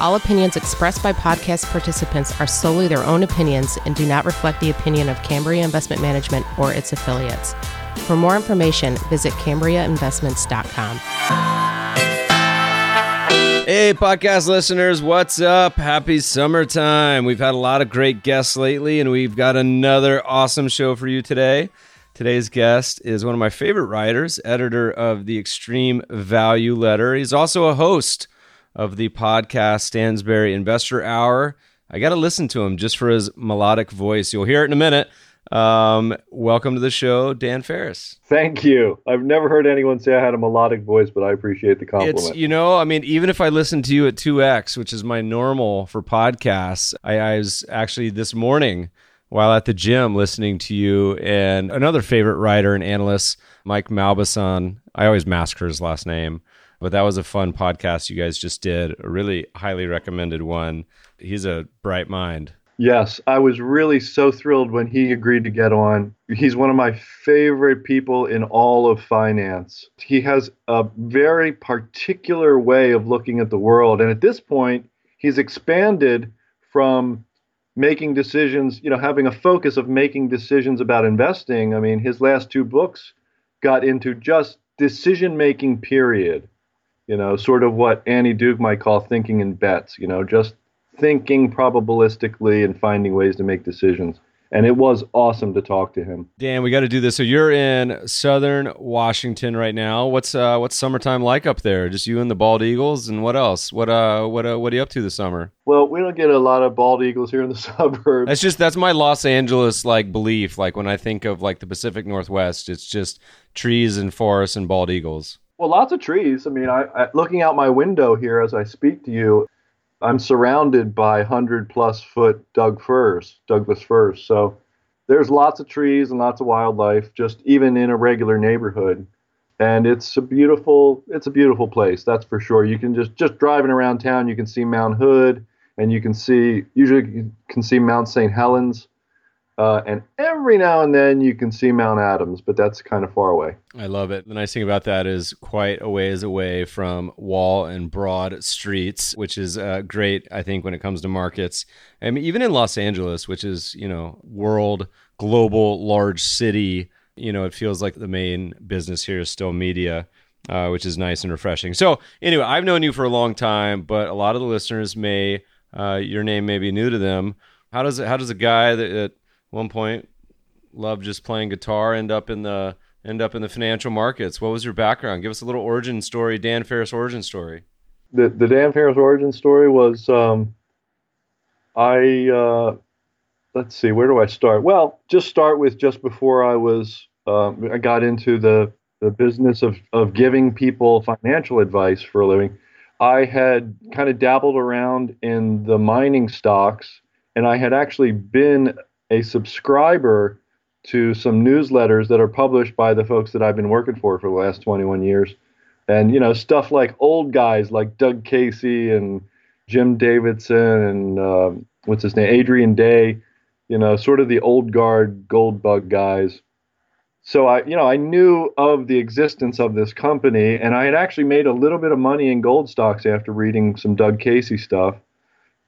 All opinions expressed by podcast participants are solely their own opinions and do not reflect the opinion of Cambria Investment Management or its affiliates. For more information, visit CambriaInvestments.com. Hey, podcast listeners, what's up? Happy summertime. We've had a lot of great guests lately, and we've got another awesome show for you today. Today's guest is one of my favorite writers, editor of the Extreme Value Letter. He's also a host of the podcast Stansberry Investor Hour. I got to listen to him just for his melodic voice. You'll hear it in a minute. Um, welcome to the show, Dan Ferris. Thank you. I've never heard anyone say I had a melodic voice, but I appreciate the compliment. It's you know, I mean, even if I listen to you at two x, which is my normal for podcasts, I, I was actually this morning while at the gym listening to you and another favorite writer and analyst, Mike Mauboussin. I always massacre his last name. But that was a fun podcast you guys just did. A really highly recommended one. He's a bright mind. Yes, I was really so thrilled when he agreed to get on. He's one of my favorite people in all of finance. He has a very particular way of looking at the world. And at this point, he's expanded from making decisions, you know, having a focus of making decisions about investing. I mean, his last two books got into just decision making, period you know, sort of what Annie Duke might call thinking in bets, you know, just thinking probabilistically and finding ways to make decisions. And it was awesome to talk to him. Dan, we got to do this. So you're in Southern Washington right now. What's uh, what's summertime like up there? Just you and the bald eagles, and what else? What uh, what uh, what are you up to this summer? Well, we don't get a lot of bald eagles here in the suburbs. That's just that's my Los Angeles like belief. Like when I think of like the Pacific Northwest, it's just trees and forests and bald eagles. Well, lots of trees. I mean, I, I, looking out my window here as I speak to you, I'm surrounded by hundred plus foot Doug firs, Douglas firs. So there's lots of trees and lots of wildlife, just even in a regular neighborhood. And it's a beautiful, it's a beautiful place. That's for sure. You can just just driving around town, you can see Mount Hood, and you can see usually you can see Mount St. Helens. Uh, and every now and then you can see Mount Adams, but that's kind of far away. I love it. The nice thing about that is quite a ways away from Wall and Broad streets, which is uh, great, I think, when it comes to markets. I mean, even in Los Angeles, which is, you know, world, global, large city, you know, it feels like the main business here is still media. Uh, which is nice and refreshing. So, anyway, I've known you for a long time, but a lot of the listeners may, uh, your name may be new to them. How does it, how does a guy that, that one point loved just playing guitar end up in the end up in the financial markets. What was your background? Give us a little origin story dan ferris origin story. The, the dan ferris origin story was um, i uh, let's see where do i start? Well just start with just before i was uh, i got into the the business of, of giving people financial advice for a living. I had kind of dabbled around in the mining stocks and i had actually been a subscriber to some newsletters that are published by the folks that I've been working for for the last 21 years. And, you know, stuff like old guys like Doug Casey and Jim Davidson and uh, what's his name, Adrian Day, you know, sort of the old guard gold bug guys. So I, you know, I knew of the existence of this company, and I had actually made a little bit of money in gold stocks after reading some Doug Casey stuff.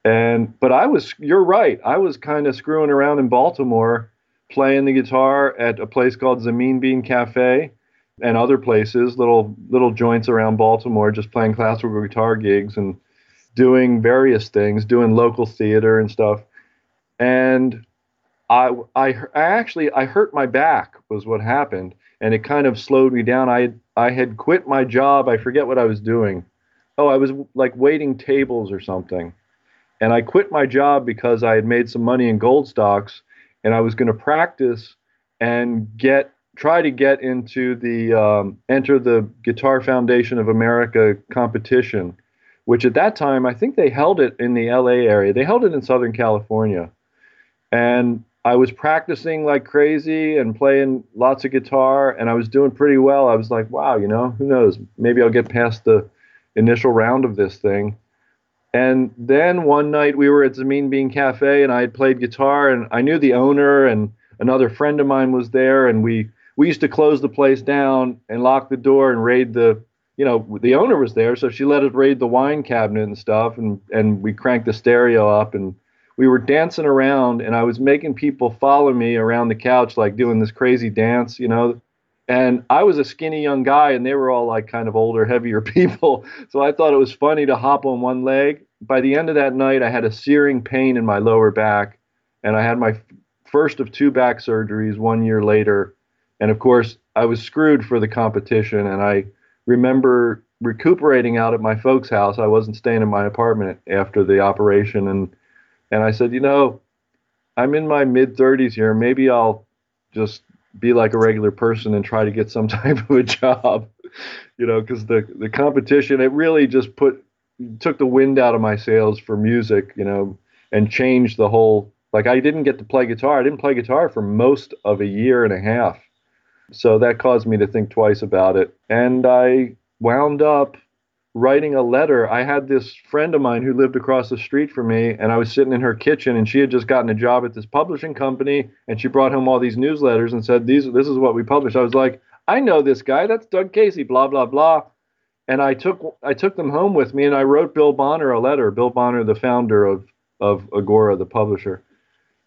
And but I was you're right. I was kind of screwing around in Baltimore playing the guitar at a place called Zamin Bean Cafe and other places, little little joints around Baltimore, just playing classical guitar gigs and doing various things, doing local theater and stuff. And I, I, I actually I hurt my back was what happened, and it kind of slowed me down. I I had quit my job. I forget what I was doing. Oh, I was like waiting tables or something and I quit my job because I had made some money in gold stocks and I was going to practice and get try to get into the um, enter the Guitar Foundation of America competition, which at that time I think they held it in the LA area. They held it in Southern California. And I was practicing like crazy and playing lots of guitar and I was doing pretty well. I was like, wow, you know, who knows? Maybe I'll get past the initial round of this thing. And then one night we were at Zameen Bean Cafe and I had played guitar and I knew the owner and another friend of mine was there and we we used to close the place down and lock the door and raid the you know the owner was there so she let us raid the wine cabinet and stuff and and we cranked the stereo up and we were dancing around and I was making people follow me around the couch like doing this crazy dance you know and I was a skinny young guy and they were all like kind of older heavier people so I thought it was funny to hop on one leg by the end of that night I had a searing pain in my lower back and I had my first of two back surgeries one year later and of course I was screwed for the competition and I remember recuperating out at my folks' house. I wasn't staying in my apartment after the operation, and and I said, you know, I'm in my mid 30s here. Maybe I'll just be like a regular person and try to get some type of a job, you know, because the the competition it really just put took the wind out of my sails for music, you know, and changed the whole. Like I didn't get to play guitar. I didn't play guitar for most of a year and a half so that caused me to think twice about it. And I wound up writing a letter. I had this friend of mine who lived across the street from me, and I was sitting in her kitchen, and she had just gotten a job at this publishing company, and she brought home all these newsletters and said, "These, this is what we publish." I was like, "I know this guy. That's Doug Casey." Blah blah blah. And I took I took them home with me, and I wrote Bill Bonner a letter. Bill Bonner, the founder of of Agora, the publisher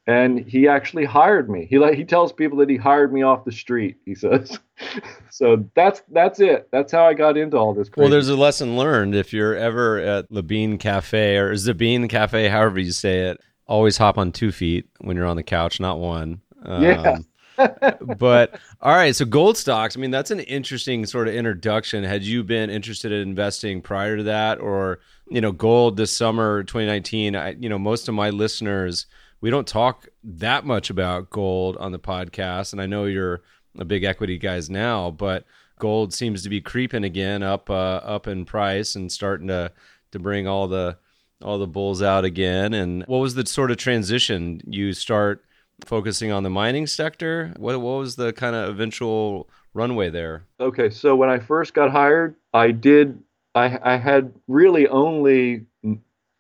and he actually hired me. He like he tells people that he hired me off the street. He says, so that's that's it. That's how I got into all this. Crazy. Well, there's a lesson learned. If you're ever at Le Bean Cafe or Zabine Cafe, however you say it, always hop on two feet when you're on the couch, not one. Um, yeah. but all right, so gold stocks. I mean, that's an interesting sort of introduction. Had you been interested in investing prior to that, or you know, gold this summer, 2019? I, you know, most of my listeners we don't talk that much about gold on the podcast, and I know you're a big equity guys now, but gold seems to be creeping again up uh, up in price and starting to to bring all the all the bulls out again. And what was the sort of transition? You start focusing on the mining sector. What what was the kind of eventual runway there? Okay, so when I first got hired, I did I I had really only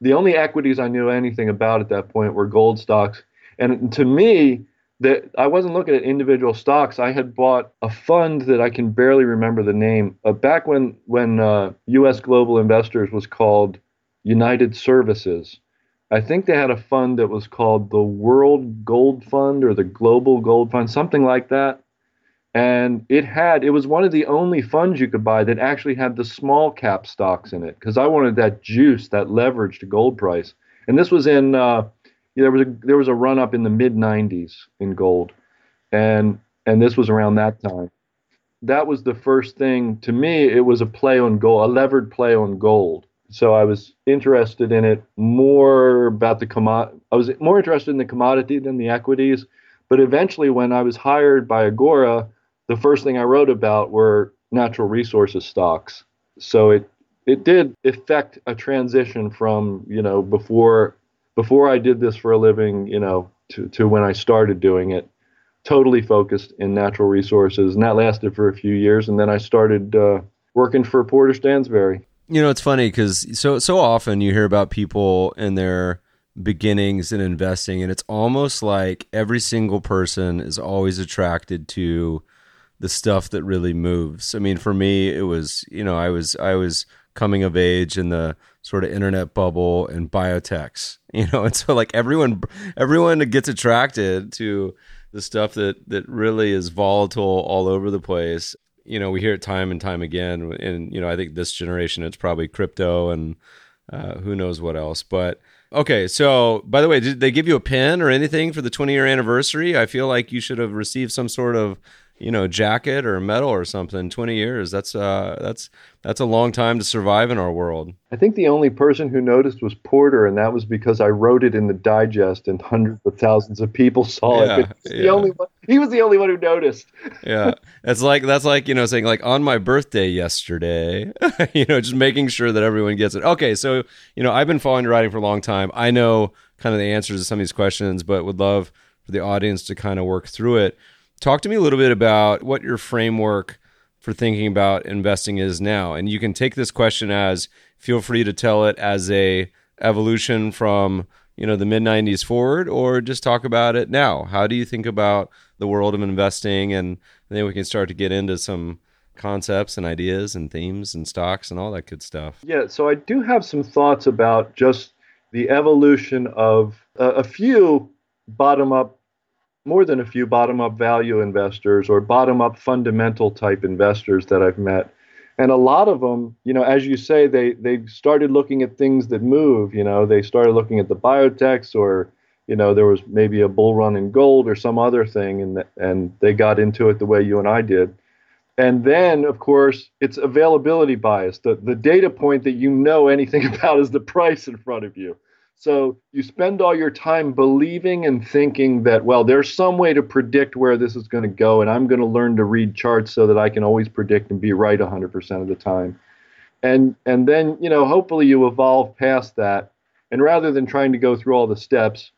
the only equities I knew anything about at that point were gold stocks. And to me, that I wasn't looking at individual stocks. I had bought a fund that I can barely remember the name. Uh, back when when uh, U.S. Global Investors was called United Services, I think they had a fund that was called the World Gold Fund or the Global Gold Fund, something like that and it had it was one of the only funds you could buy that actually had the small cap stocks in it because I wanted that juice, that leverage to gold price. And this was in uh, there was a there was a run up in the mid 90s in gold, and and this was around that time. That was the first thing to me. It was a play on gold, a levered play on gold. So I was interested in it more about the commodity. I was more interested in the commodity than the equities. But eventually, when I was hired by Agora, the first thing I wrote about were natural resources stocks. So it it did affect a transition from you know before before I did this for a living, you know, to to when I started doing it. Totally focused in natural resources, and that lasted for a few years, and then I started uh, working for Porter Stansberry. You know, it's funny because so so often you hear about people and their beginnings in investing, and it's almost like every single person is always attracted to the stuff that really moves. I mean, for me, it was you know I was I was coming of age in the sort of internet bubble and biotechs, you know, and so like everyone everyone gets attracted to the stuff that that really is volatile all over the place. You know, we hear it time and time again, and you know, I think this generation it's probably crypto and uh, who knows what else, but. Okay, so by the way, did they give you a pin or anything for the 20 year anniversary? I feel like you should have received some sort of you know jacket or medal or something 20 years that's uh that's that's a long time to survive in our world. I think the only person who noticed was porter and that was because i wrote it in the digest and hundreds of thousands of people saw yeah, it yeah. the only one, he was the only one who noticed. Yeah it's like that's like you know saying like on my birthday yesterday you know just making sure that everyone gets it. Okay so you know i've been following writing for a long time. I know kind of the answers to some of these questions but would love for the audience to kind of work through it Talk to me a little bit about what your framework for thinking about investing is now. And you can take this question as feel free to tell it as a evolution from, you know, the mid 90s forward or just talk about it now. How do you think about the world of investing and then we can start to get into some concepts and ideas and themes and stocks and all that good stuff. Yeah, so I do have some thoughts about just the evolution of uh, a few bottom up more than a few bottom up value investors or bottom up fundamental type investors that I've met. And a lot of them, you know, as you say, they they started looking at things that move. You know, they started looking at the biotechs, or you know, there was maybe a bull run in gold or some other thing, and and they got into it the way you and I did. And then, of course, it's availability bias. The the data point that you know anything about is the price in front of you. So you spend all your time believing and thinking that, well, there's some way to predict where this is going to go, and I'm going to learn to read charts so that I can always predict and be right 100% of the time. And and then you know, hopefully you evolve past that, and rather than trying to go through all the steps,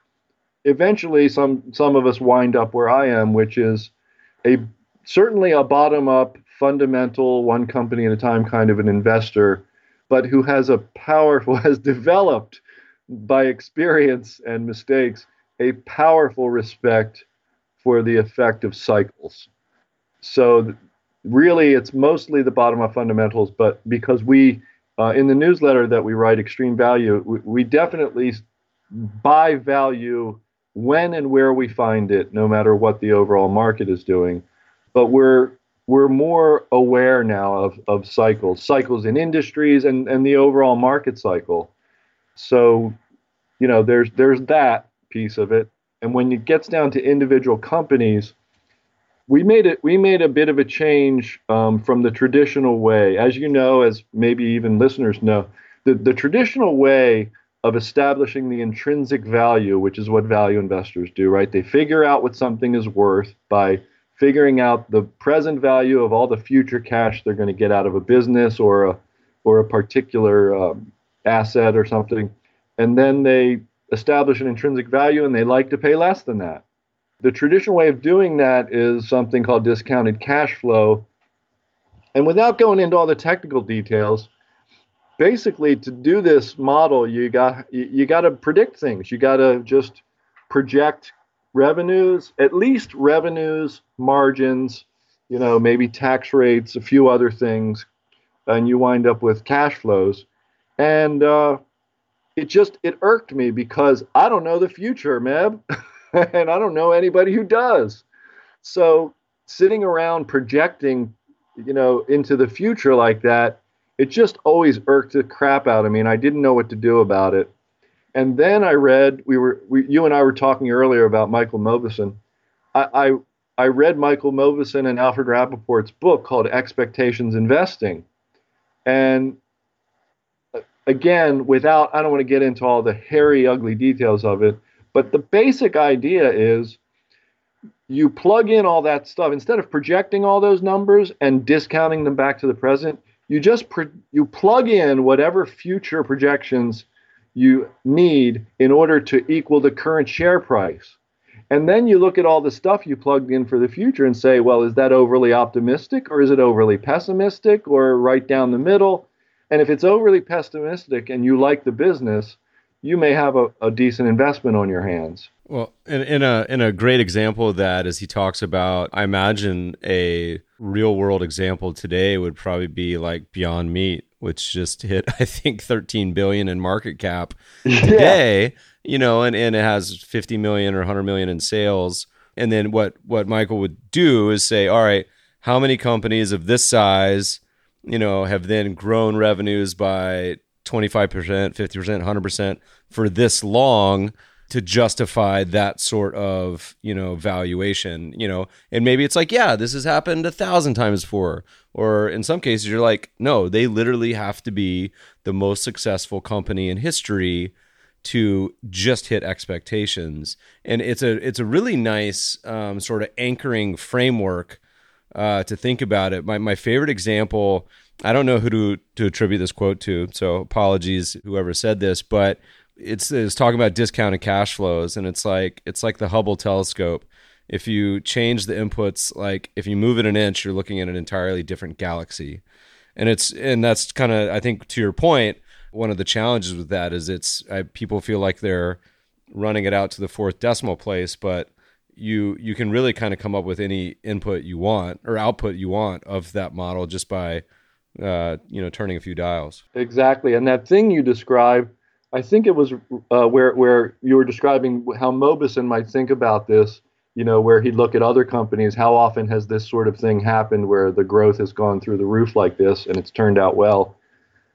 eventually some some of us wind up where I am, which is a certainly a bottom up, fundamental, one company at a time kind of an investor, but who has a powerful has developed by experience and mistakes, a powerful respect for the effect of cycles. So, really, it's mostly the bottom up fundamentals, but because we, uh, in the newsletter that we write, Extreme Value, we, we definitely buy value when and where we find it, no matter what the overall market is doing. But we're we're more aware now of, of cycles, cycles in industries and, and the overall market cycle. So, you know, there's there's that piece of it. And when it gets down to individual companies, we made it we made a bit of a change um, from the traditional way. As you know, as maybe even listeners know, the, the traditional way of establishing the intrinsic value, which is what value investors do, right? They figure out what something is worth by figuring out the present value of all the future cash they're going to get out of a business or a or a particular um, asset or something and then they establish an intrinsic value and they like to pay less than that. The traditional way of doing that is something called discounted cash flow. And without going into all the technical details, basically to do this model, you got you got to predict things. You got to just project revenues, at least revenues, margins, you know, maybe tax rates, a few other things, and you wind up with cash flows. And uh, it just it irked me because I don't know the future, Meb, and I don't know anybody who does. So sitting around projecting, you know, into the future like that, it just always irked the crap out of me, and I didn't know what to do about it. And then I read we were we, you and I were talking earlier about Michael Mauboussin. I, I I read Michael Mauboussin and Alfred Rappaport's book called Expectations Investing. And again, without, I don't want to get into all the hairy, ugly details of it, but the basic idea is you plug in all that stuff. Instead of projecting all those numbers and discounting them back to the present you just you plug in whatever future projections you need in order to equal the current share price. And then you look at all the stuff you plugged in for the future and say well is that overly optimistic or is it overly pessimistic or right down the middle and if it's overly pessimistic and you like the business, you may have a, a decent investment on your hands. Well, in, in a in a great example of that, as he talks about, I imagine a real world example today would probably be like Beyond Meat, which just hit I think 13 billion in market cap today. Yeah. You know, and, and it has 50 million or 100 million in sales. And then what what Michael would do is say, all right, how many companies of this size you know, have then grown revenues by 25%, 50%, 100% for this long. to justify that sort of you know valuation you know and maybe it's like yeah this has happened a thousand times before or in some cases you're like no they literally have to be the most successful company in history to just hit expectations and it's a it's a really nice um, sort of anchoring framework uh, to think about it my, my favorite example i don't know who to, to attribute this quote to so apologies whoever said this but it's, it's talking about discounted cash flows, and it's like it's like the Hubble telescope. If you change the inputs, like if you move it an inch, you're looking at an entirely different galaxy, and it's and that's kind of I think to your point, one of the challenges with that is it's I, people feel like they're running it out to the fourth decimal place, but you you can really kind of come up with any input you want or output you want of that model just by uh, you know turning a few dials. Exactly, and that thing you described I think it was uh, where where you were describing how Mauboussin might think about this. You know, where he'd look at other companies. How often has this sort of thing happened where the growth has gone through the roof like this and it's turned out well?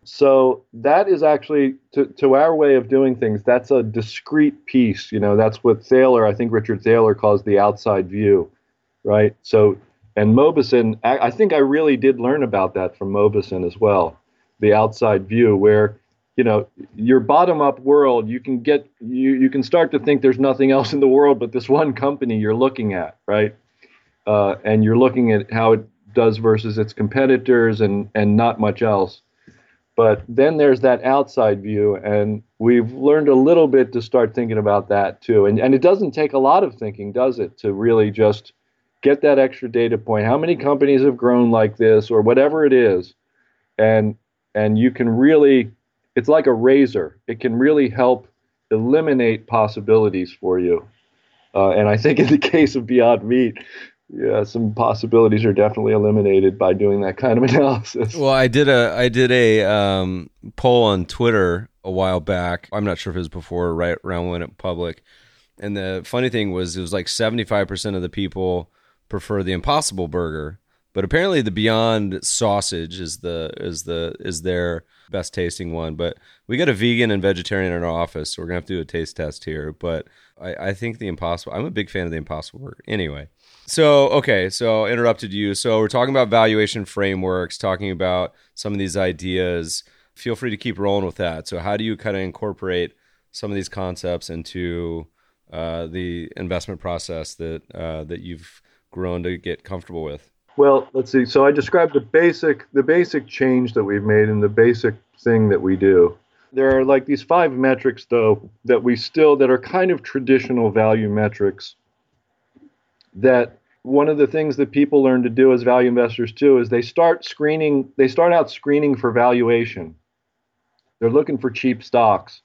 So that is actually to, to our way of doing things. That's a discrete piece. You know, that's what Thaler, I think Richard Thaler calls the outside view, right? So, and Mauboussin, I, I think I really did learn about that from Mauboussin as well, the outside view, where you know your bottom up world you can get you you can start to think there's nothing else in the world but this one company you're looking at right uh, and you're looking at how it does versus its competitors and and not much else but then there's that outside view and we've learned a little bit to start thinking about that too and and it doesn't take a lot of thinking does it to really just get that extra data point how many companies have grown like this or whatever it is and and you can really it's like a razor. It can really help eliminate possibilities for you. Uh, and I think in the case of Beyond Meat, yeah, some possibilities are definitely eliminated by doing that kind of analysis. Well, I did a I did a um, poll on Twitter a while back. I'm not sure if it was before right around when it public. And the funny thing was, it was like 75% of the people prefer the Impossible Burger, but apparently the Beyond Sausage is the is the is their best tasting one. But we got a vegan and vegetarian in our office, so we're gonna have to do a taste test here. But I, I think the Impossible. I'm a big fan of the Impossible Burger. Anyway, so okay, so interrupted you. So we're talking about valuation frameworks, talking about some of these ideas. Feel free to keep rolling with that. So how do you kind of incorporate some of these concepts into uh, the investment process that uh, that you've grown to get comfortable with? Well, let's see. So I described the basic the basic change that we've made and the basic thing that we do. There are like these five metrics though that we still that are kind of traditional value metrics that one of the things that people learn to do as value investors too is they start screening they start out screening for valuation. They're looking for cheap stocks.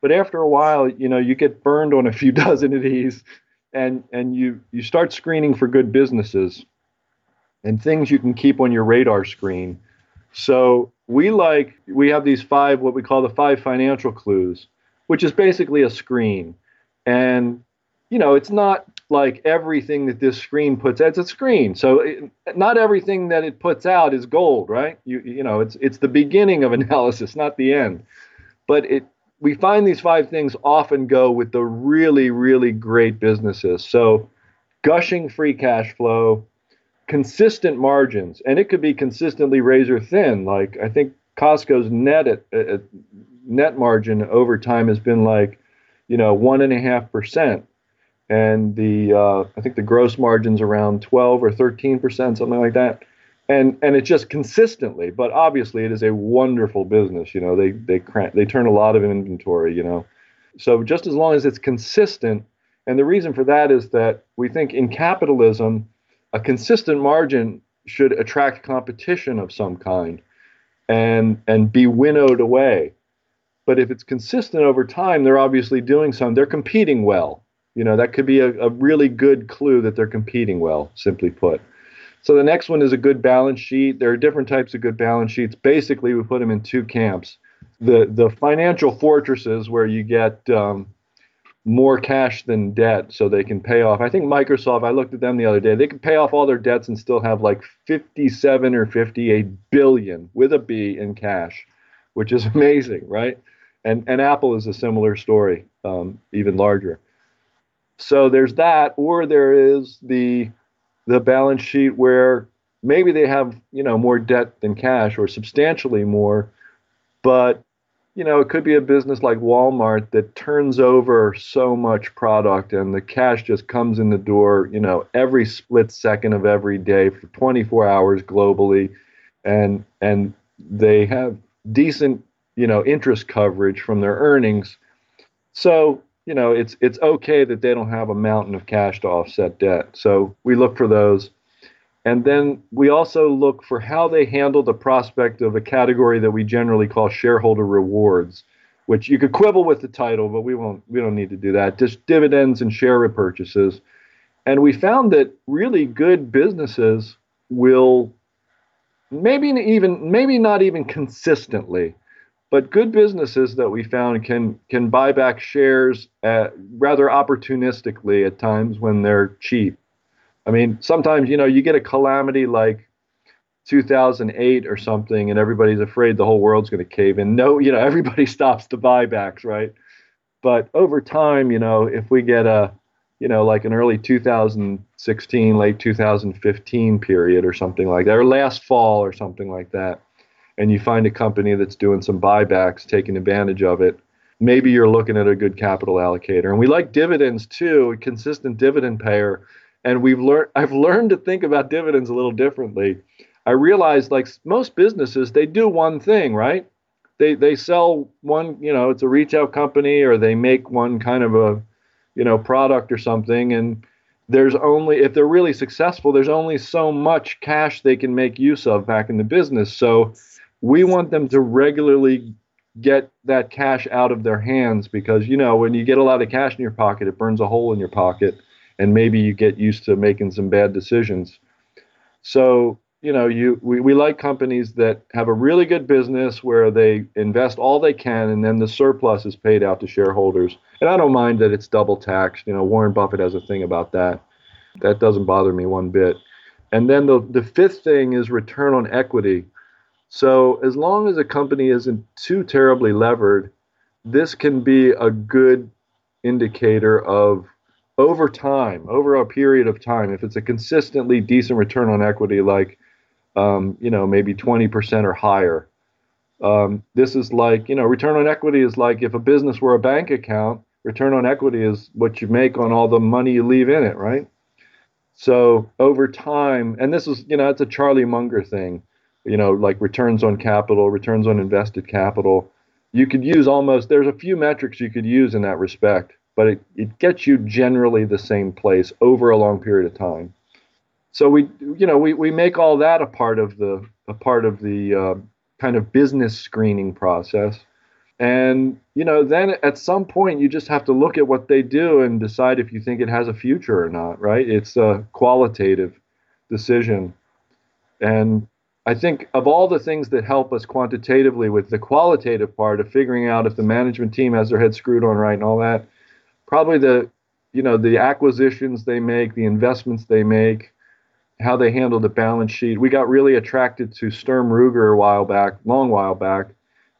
But after a while, you know, you get burned on a few dozen of these and and you you start screening for good businesses and things you can keep on your radar screen. So we like we have these five what we call the five financial clues, which is basically a screen. And you know, it's not like everything that this screen puts out. It's a screen, so it, not everything that it puts out is gold, right? You you know, it's it's the beginning of analysis, not the end. But it we find these five things often go with the really really great businesses. So gushing free cash flow, consistent margins, and it could be consistently razor thin. Like I think Costco's net at, at net margin over time has been like, you know, one and a half percent, and the uh, I think the gross margins around twelve or thirteen percent, something like that. And and it's just consistently, but obviously it is a wonderful business. You know, they they crank, they turn a lot of inventory. You know, so just as long as it's consistent, and the reason for that is that we think in capitalism a consistent margin should attract competition of some kind and and be winnowed away. But if it's consistent over time, they're obviously doing something. They're competing well. You know, that could be a, a really good clue that they're competing well, simply put. So the next one is a good balance sheet. There are different types of good balance sheets. Basically, we put them in two camps. The the financial fortresses where you get um, more cash than debt so they can pay off. I think Microsoft, I looked at them the other day, they can pay off all their debts and still have like 57 or 58 billion with a B in cash, which is amazing, right? And and Apple is a similar story. um, even larger. So there's that, or there is the the balance sheet where maybe they have you know more debt than cash or substantially more, but you know it could be a business like Walmart that turns over so much product and the cash just comes in the door you know every split second of every day for 24 hours globally, and and they have decent you know interest coverage from their earnings, so you know, it's it's okay that they don't have a mountain of cash to offset debt. So we look for those. And then we also look for how they handle the prospect of a category that we generally call shareholder rewards, which you could quibble with the title, but we won't we don't need to do that. Just dividends and share repurchases. And we found that really good businesses will maybe even maybe not even consistently but good businesses that we found can can buy back shares at, rather opportunistically at times when they're cheap. I mean, sometimes you know you get a calamity like 2008 or something, and everybody's afraid the whole world's going to cave in. No, you know everybody stops the buybacks, right? But over time, you know, if we get a you know like an early 2016, late 2015 period or something like that, or last fall or something like that and you find a company that's doing some buybacks, taking advantage of it, maybe you're looking at a good capital allocator. And we like dividends too, a consistent dividend payer. And we've learned I've learned to think about dividends a little differently. I realized like most businesses, they do one thing, right? They they sell one, you know, it's a retail company or they make one kind of a, you know, product or something and there's only if they're really successful, there's only so much cash they can make use of back in the business. So we want them to regularly get that cash out of their hands because you know when you get a lot of cash in your pocket it burns a hole in your pocket and maybe you get used to making some bad decisions. So you know you we, we like companies that have a really good business where they invest all they can and then the surplus is paid out to shareholders. And i don't mind that it's double taxed. You know warren buffett has a thing about that. That doesn't bother me one bit. And then the, the fifth thing is return on equity so as long as a company isn't too terribly levered, this can be a good indicator of over time, over a period of time, if it's a consistently decent return on equity, like um, you know maybe 20% or higher. Um, this is like you know return on equity is like if a business were a bank account, return on equity is what you make on all the money you leave in it, right? So over time, and this is you know it's a Charlie Munger thing you know, like returns on capital, returns on invested capital. You could use almost, there's a few metrics you could use in that respect, but it, it gets you generally the same place over a long period of time. So we, you know, we, we make all that a part of the, a part of the uh, kind of business screening process. And, you know, then at some point you just have to look at what they do and decide if you think it has a future or not, right? It's a qualitative decision. And I think of all the things that help us quantitatively with the qualitative part of figuring out if the management team has their head screwed on right and all that, probably the you know the acquisitions they make, the investments they make, how they handle the balance sheet. We got really attracted to Sturm Ruger a while back, long while back,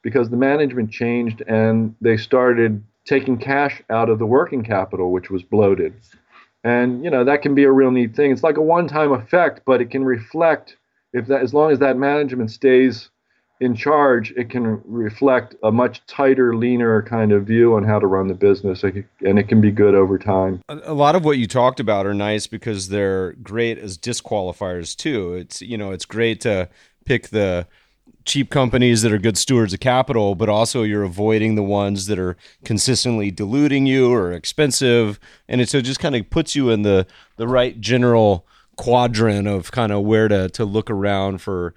because the management changed and they started taking cash out of the working capital, which was bloated. And you know that can be a real neat thing. It's like a one-time effect, but it can reflect if that as long as that management stays in charge, it can reflect a much tighter, leaner kind of view on how to run the business, and it can be good over time. A lot of what you talked about are nice because they're great as disqualifiers too. It's you know it's great to pick the cheap companies that are good stewards of capital, but also you're avoiding the ones that are consistently diluting you or expensive, and it so just kind of puts you in the the right general quadrant of kind of where to to look around for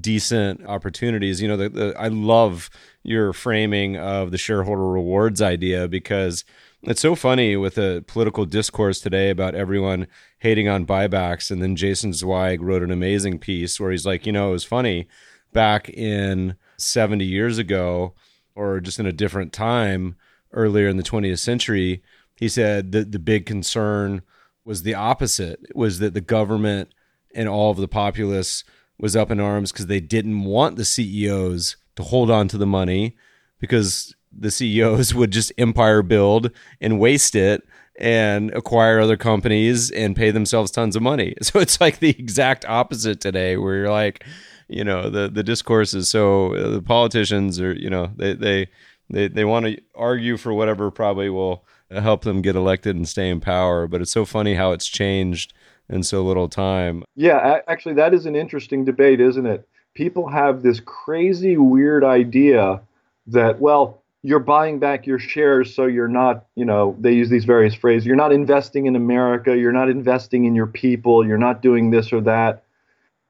decent opportunities. You know, the, the, I love your framing of the shareholder rewards idea because it's so funny with the political discourse today about everyone hating on buybacks. And then Jason Zweig wrote an amazing piece where he's like, you know, it was funny back in 70 years ago or just in a different time earlier in the 20th century. He said that the big concern was the opposite was that the government and all of the populace was up in arms because they didn't want the CEOs to hold on to the money because the CEOs would just empire build and waste it and acquire other companies and pay themselves tons of money. So it's like the exact opposite today, where you're like, you know, the the discourse is so uh, the politicians are, you know, they they they they want to argue for whatever probably will help them get elected and stay in power. But it's so funny how it's changed in so little time. Yeah, actually, that is an interesting debate, isn't it? People have this crazy, weird idea that, well, you're buying back your shares so you're not you know they use these various phrases you're not investing in america you're not investing in your people you're not doing this or that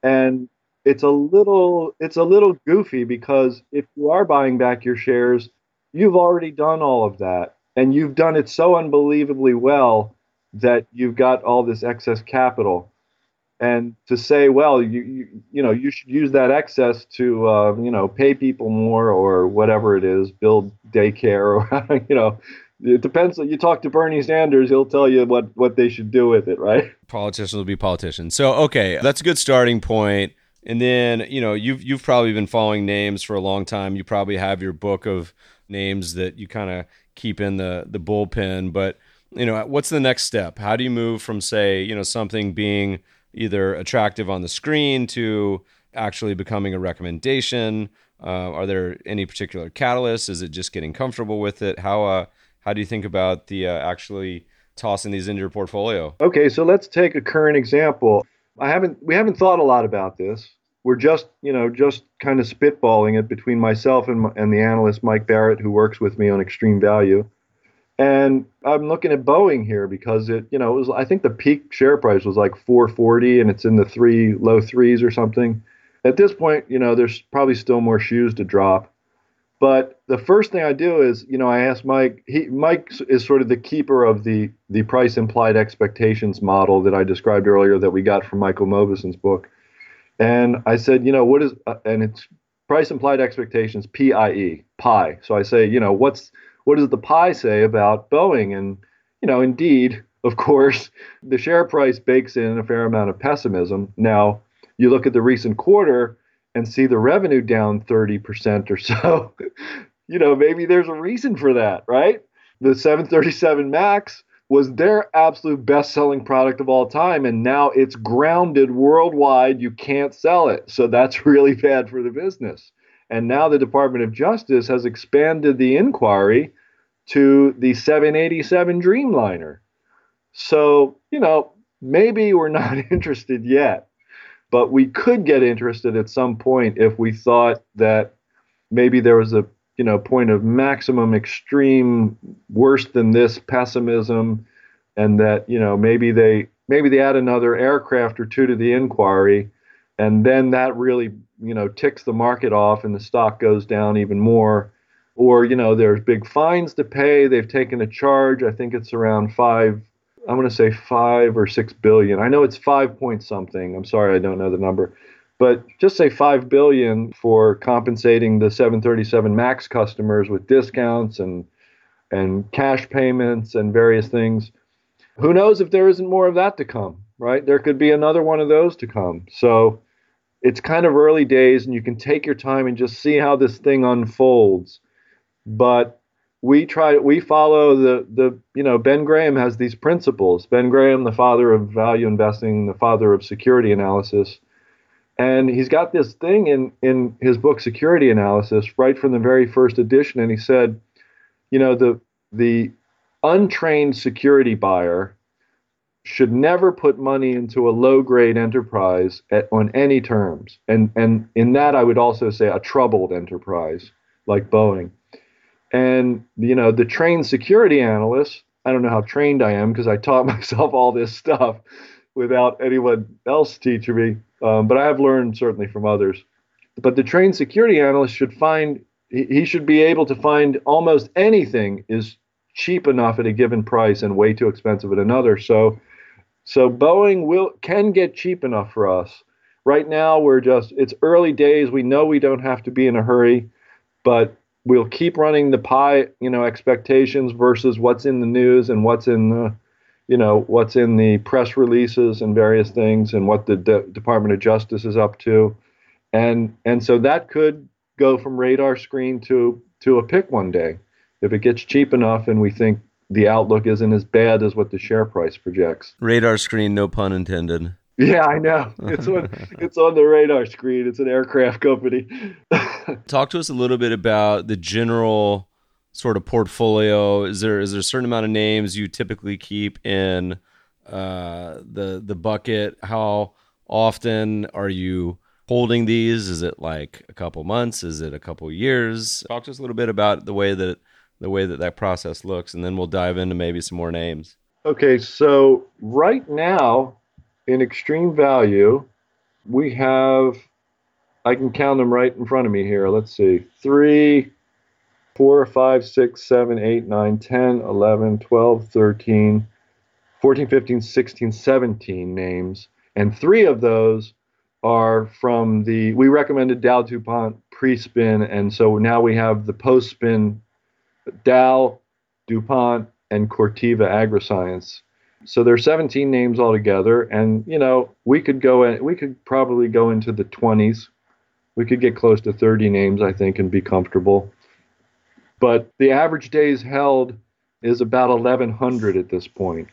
and it's a little it's a little goofy because if you are buying back your shares you've already done all of that and you've done it so unbelievably well that you've got all this excess capital and to say, well, you, you, you know, you should use that excess to, uh, you know, pay people more or whatever it is, build daycare or, you know, it depends. You talk to Bernie Sanders, he'll tell you what, what they should do with it, right? Politicians will be politicians. So, okay, that's a good starting point. And then, you know, you've you've probably been following names for a long time. You probably have your book of names that you kind of keep in the the bullpen. But, you know, what's the next step? How do you move from, say, you know, something being either attractive on the screen to actually becoming a recommendation? Uh, are there any particular catalysts? Is it just getting comfortable with it? How uh, how do you think about the uh, actually tossing these into your portfolio? Okay, so let's take a current example. I haven't we haven't thought a lot about this. We're just you know just kind of spitballing it between myself and and the analyst Mike Barrett who works with me on Extreme Value. And I'm looking at Boeing here because it, you know, it was I think the peak share price was like 440 and it's in the three low threes or something. At this point, you know, there's probably still more shoes to drop. But the first thing I do is, you know, I ask Mike. He Mike is sort of the keeper of the the price implied expectations model that I described earlier that we got from Michael Mauboussin's book. And I said, you know, what is uh, and it's price implied expectations PIE pi. So I say, you know, what's what does the pie say about Boeing? And, you know, indeed, of course, the share price bakes in a fair amount of pessimism. Now, you look at the recent quarter and see the revenue down 30% or so. you know, maybe there's a reason for that, right? The 737 MAX was their absolute best selling product of all time. And now it's grounded worldwide. You can't sell it. So that's really bad for the business. And now the Department of Justice has expanded the inquiry to the 787 Dreamliner. So, you know, maybe we're not interested yet, but we could get interested at some point if we thought that maybe there was a you know point of maximum extreme worse than this pessimism and that you know maybe they maybe they add another aircraft or two to the inquiry and then that really you know ticks the market off and the stock goes down even more. Or you know there's big fines to pay. They've taken a charge. I think it's around five i'm going to say five or six billion. I know it's five point something. I'm sorry i don't know the number but just say five billion for compensating the 737 max customers with discounts and and cash payments and various things. Who knows if there isn't more of that to come right? There could be another one of those to come. So it's kind of early days and you can take your time and just see how this thing unfolds. But we try we follow the the you know Ben Graham has these principles. Ben Graham, the father of value investing, the father of security analysis, and he's got this thing in in his book Security Analysis right from the very first edition, and he said, you know the the untrained security buyer should never put money into a low grade enterprise at, on any terms, and and in that I would also say a troubled enterprise like Boeing. And you know, the trained security analyst, I don't know how trained I am because I taught myself all this stuff without anyone else teaching me, um, but I have learned certainly from others. But the trained security analyst should find he should be able to find almost anything is cheap enough at a given price and way too expensive at another. So, so Boeing will can get cheap enough for us. Right now, we're just it's early days. We know we don't have to be in a hurry, but we'll keep running the pie, you know, expectations versus what's in the news and what's in the, you know, what's in the press releases and various things and what the De- Department of Justice is up to, and and so that could go from radar screen to to a pick one day. if it gets cheap enough and we think the outlook isn't as bad as what the share price projects. Radar screen, no pun intended. Yeah, I know. It's on it's on the radar screen. It's an aircraft company. Talk to us a little bit about the general sort of portfolio. Is there is there a certain amount of names you typically keep in uh, the the bucket? How often are you holding these? Is it like a couple months? Is it a couple years? Talk to us a little bit about the way that the way that that process looks, and then we'll dive into maybe some more names. Okay, so right now in extreme value, we have I can count them right in front of me here. Let's see. Three, four, five, six, seven, eight, nine, 10, 11, 12, 13, 14, 15, 16, 17 names. And three of those are from the we recommended Dow DuPont pre-spin, and so now we have the post-spin Dow, DuPont, and Corteva Agriscience. So there are 17 names altogether, and you know we could go in, we could probably go into the 20s. We could get close to 30 names, I think, and be comfortable. But the average days held is about 1,100 at this point.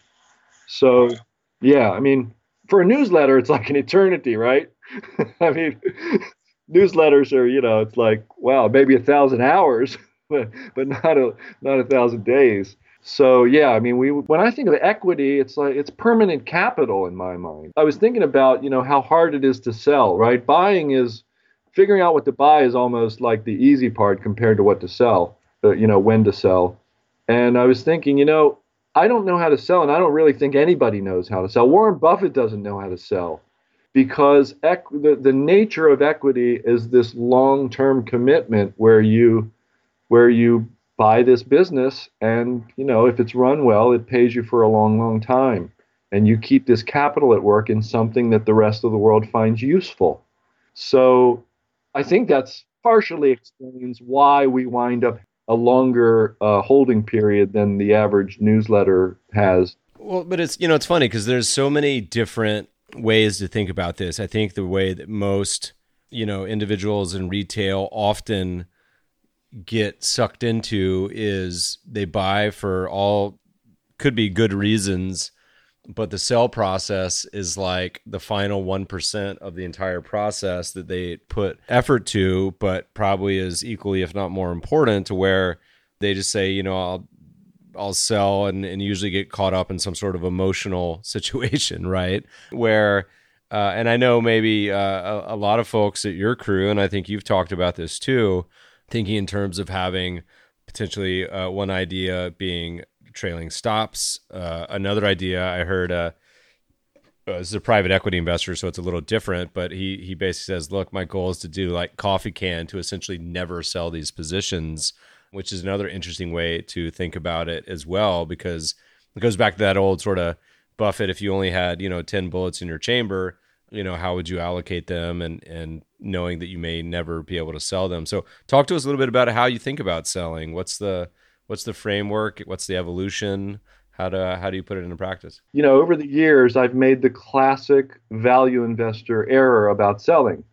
So, yeah, I mean, for a newsletter, it's like an eternity, right? I mean, newsletters are, you know, it's like, wow, maybe a thousand hours, but, but not a not a thousand days. So yeah, I mean, we when I think of equity, it's like it's permanent capital in my mind. I was thinking about, you know, how hard it is to sell, right? Buying is figuring out what to buy is almost like the easy part compared to what to sell, you know, when to sell. And I was thinking, you know, I don't know how to sell, and I don't really think anybody knows how to sell. Warren Buffett doesn't know how to sell because equ- the, the nature of equity is this long-term commitment where you where you buy this business and you know if it's run well it pays you for a long long time and you keep this capital at work in something that the rest of the world finds useful so i think that's partially explains why we wind up a longer uh, holding period than the average newsletter has well but it's you know it's funny because there's so many different ways to think about this. I think the way that most, you know, individuals in retail often get sucked into is they buy for all could be good reasons, but the sell process is like the final 1% of the entire process that they put effort to, but probably is equally, if not more important, to where they just say, you know, I'll I'll sell and, and usually get caught up in some sort of emotional situation, right? Where, uh, and I know maybe uh, a, a, lot of folks at your crew, and I think you've talked about this too, thinking in terms of having potentially uh, one idea being trailing stops. Uh, another idea I heard, uh, uh, this is a private equity investor, so it's a little different, but he, he basically says, look, my goal is to do like coffee can to essentially never sell these positions which is another interesting way to think about it as well, because it goes back to that old sort of Buffett. If you only had, you know, 10 bullets in your chamber, you know, how would you allocate them and, and knowing that you may never be able to sell them. So talk to us a little bit about how you think about selling. What's the, what's the framework? What's the evolution? How do, how do you put it into practice? You know, over the years, I've made the classic value investor error about selling,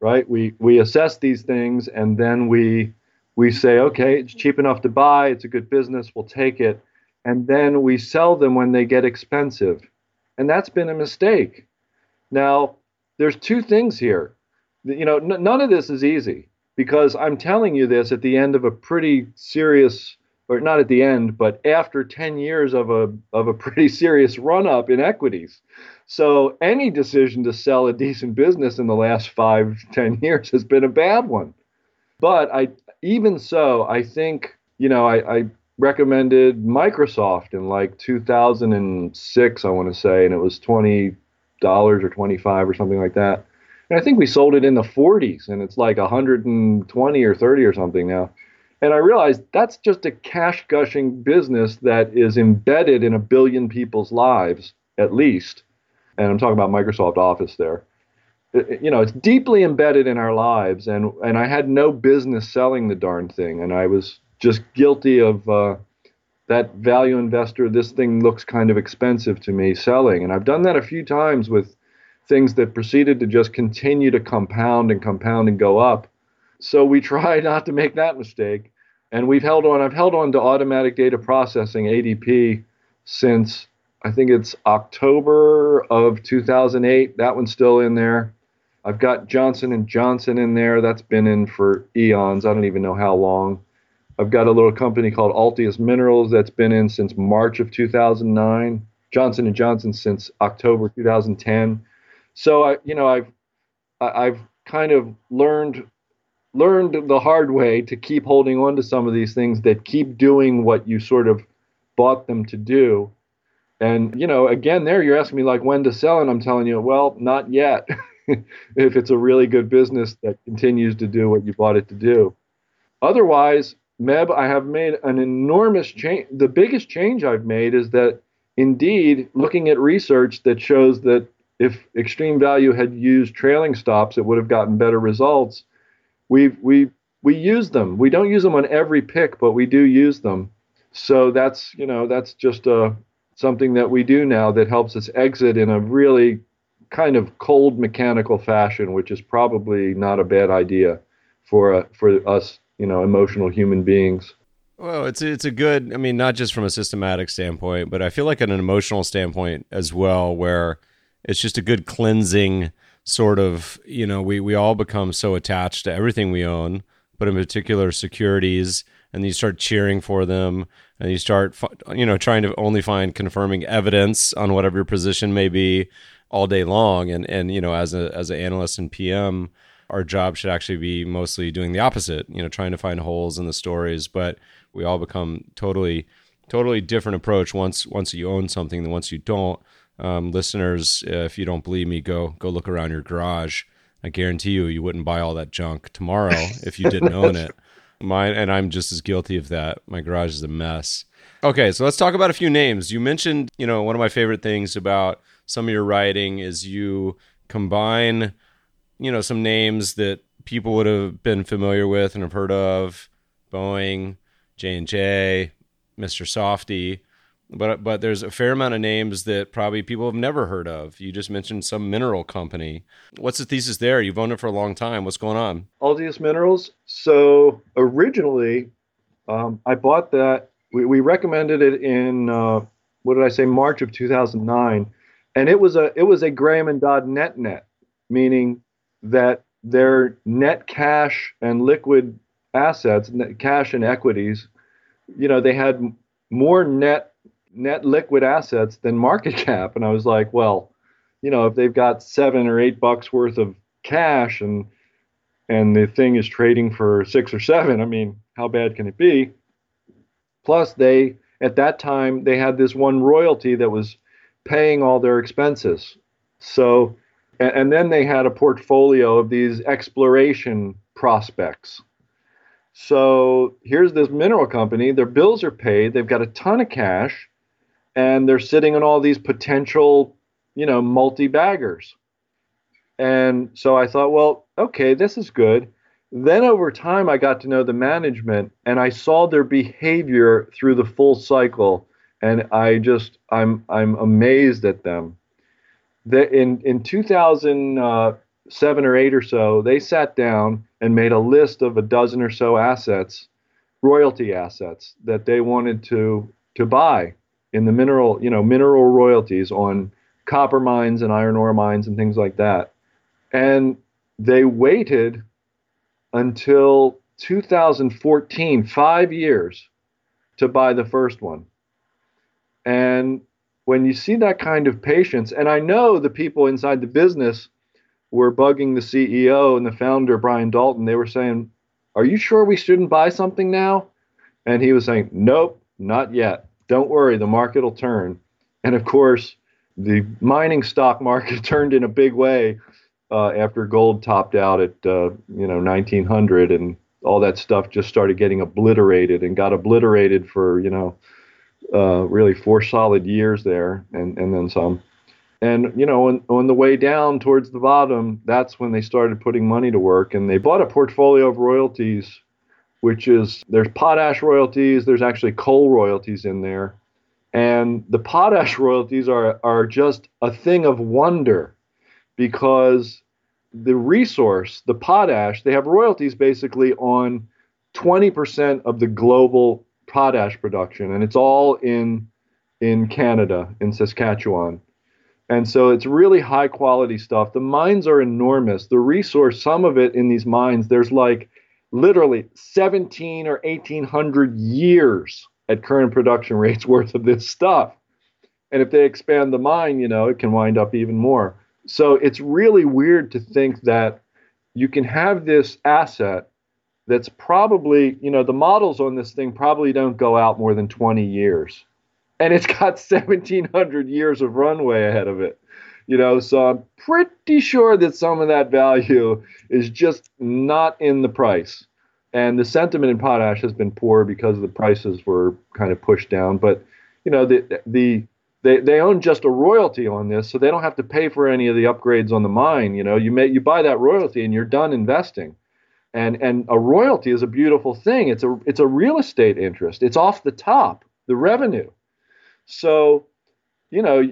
right? We, we assess these things and then we we say, okay, it's cheap enough to buy, it's a good business, we'll take it. And then we sell them when they get expensive. And that's been a mistake. Now, there's two things here. You know, n- none of this is easy because I'm telling you this at the end of a pretty serious, or not at the end, but after 10 years of a, of a pretty serious run up in equities. So any decision to sell a decent business in the last five, 10 years has been a bad one. But I, even so, I think, you know, I, I recommended Microsoft in like 2006, I want to say, and it was $20 or 25 or something like that. And I think we sold it in the 40s and it's like 120 or 30 or something now. And I realized that's just a cash gushing business that is embedded in a billion people's lives, at least. And I'm talking about Microsoft Office there you know, it's deeply embedded in our lives, and and I had no business selling the darn thing, and I was just guilty of uh, that value investor. This thing looks kind of expensive to me selling, and I've done that a few times with things that proceeded to just continue to compound and compound and go up. So we try not to make that mistake. and we've held on. I've held on to automatic data processing (ADP) since I think it's October of 2008. That one's still in there. I've got Johnson and Johnson in there. That's been in for eons. I don't even know how long. I've got a little company called Altius Minerals that's been in since March of 2009. Johnson and Johnson since October 2010. So I, you know, I've I've kind of learned learned the hard way to keep holding on to some of these things that keep doing what you sort of bought them to do. And you know, again, there you're asking me like when to sell, and I'm telling you, well, not yet. if it's a really good business that continues to do what you bought it to do. Otherwise, Meb, I have made an enormous change. The biggest change I've made is that indeed, looking at research that shows that if extreme value had used trailing stops, it would have gotten better results. We we we use them. We don't use them on every pick, but we do use them. So that's you know that's just a uh, something that we do now that helps us exit in a really kind of cold mechanical fashion, which is probably not a bad idea for uh, for us, you know, emotional human beings. Well, it's it's a good. I mean, not just from a systematic standpoint, but I feel like an emotional standpoint as well, where it's just a good cleansing sort of. You know, we we all become so attached to everything we own, but in particular securities, and you start cheering for them, and you start, you know, trying to only find confirming evidence on whatever your position may be all day long. And and you know, as a as an analyst and PM, our job should actually be mostly doing the opposite. You know, trying to find holes in the stories. But we all become totally totally different approach once once you own something than once you don't. Um, listeners, if you don't believe me, go go look around your garage. I guarantee you, you wouldn't buy all that junk tomorrow if you didn't own it. Mine, and I'm just as guilty of that. My garage is a mess. Okay, so let's talk about a few names. You mentioned, you know, one of my favorite things about some of your writing is you combine, you know, some names that people would have been familiar with and have heard of, Boeing, J and J, Mr. Softee, but but there's a fair amount of names that probably people have never heard of. You just mentioned some mineral company. What's the thesis there? You've owned it for a long time. What's going on? Altius Minerals. So originally, um, I bought that. We, we recommended it in uh, what did I say? March of 2009 and it was a it was a Graham and Dodd net net, meaning that their net cash and liquid assets, net cash and equities, you know, they had more net net liquid assets than market cap, and I was like, well, you know, if they've got seven or eight bucks worth of cash and and the thing is trading for six or seven, I mean, how bad can it be? Plus, they at that time they had this one royalty that was paying all their expenses. So, and, and then they had a portfolio of these exploration prospects. So here's this mineral company, their bills are paid, they've got a ton of cash, and they're sitting on all these potential, you know, multi baggers. And so I thought, well, okay, this is good. Then over time, I got to know the management and I saw their behavior through the full cycle and I just I'm I'm amazed at them. That in in 2007 uh, or eight or so, they sat down and made a list of a dozen or so assets, royalty assets that they wanted to to buy in the mineral you know mineral royalties on copper mines and iron ore mines and things like that, and they waited until 2014, five years, to buy the first one. And when you see that kind of patience, and I know the people inside the business were bugging the CEO and the founder, Brian Dalton, they were saying, Are you sure we shouldn't buy something now? And he was saying, Nope, not yet. Don't worry, the market will turn. And of course, the mining stock market turned in a big way uh, after gold topped out at uh, you know 1900 and all that stuff just started getting obliterated and got obliterated for you know uh, really four solid years there, and and then some. And you know, on, on the way down towards the bottom, that's when they started putting money to work, and they bought a portfolio of royalties, which is there's potash royalties, there's actually coal royalties in there, and the potash royalties are are just a thing of wonder, because the resource, the potash, they have royalties basically on 20% of the global potash production, and it's all in in Canada, in Saskatchewan. And so it's really high quality stuff. The mines are enormous. The resource, some of it in these mines, there's like literally 17 or 1800 years at current production rates worth of this stuff. And if they expand the mine, you know, it can wind up even more. So it's really weird to think that you can have this asset that's probably, you know, the models on this thing probably don't go out more than 20 years. And it's got 1700 years of runway ahead of it. You know, so I'm pretty sure that some of that value is just not in the price. And the sentiment in potash has been poor because the prices were kind of pushed down. But, you know, the the they, they own just a royalty on this, so they don't have to pay for any of the upgrades on the mine. You know, you may you buy that royalty and you're done investing and and a royalty is a beautiful thing it's a it's a real estate interest it's off the top the revenue so you know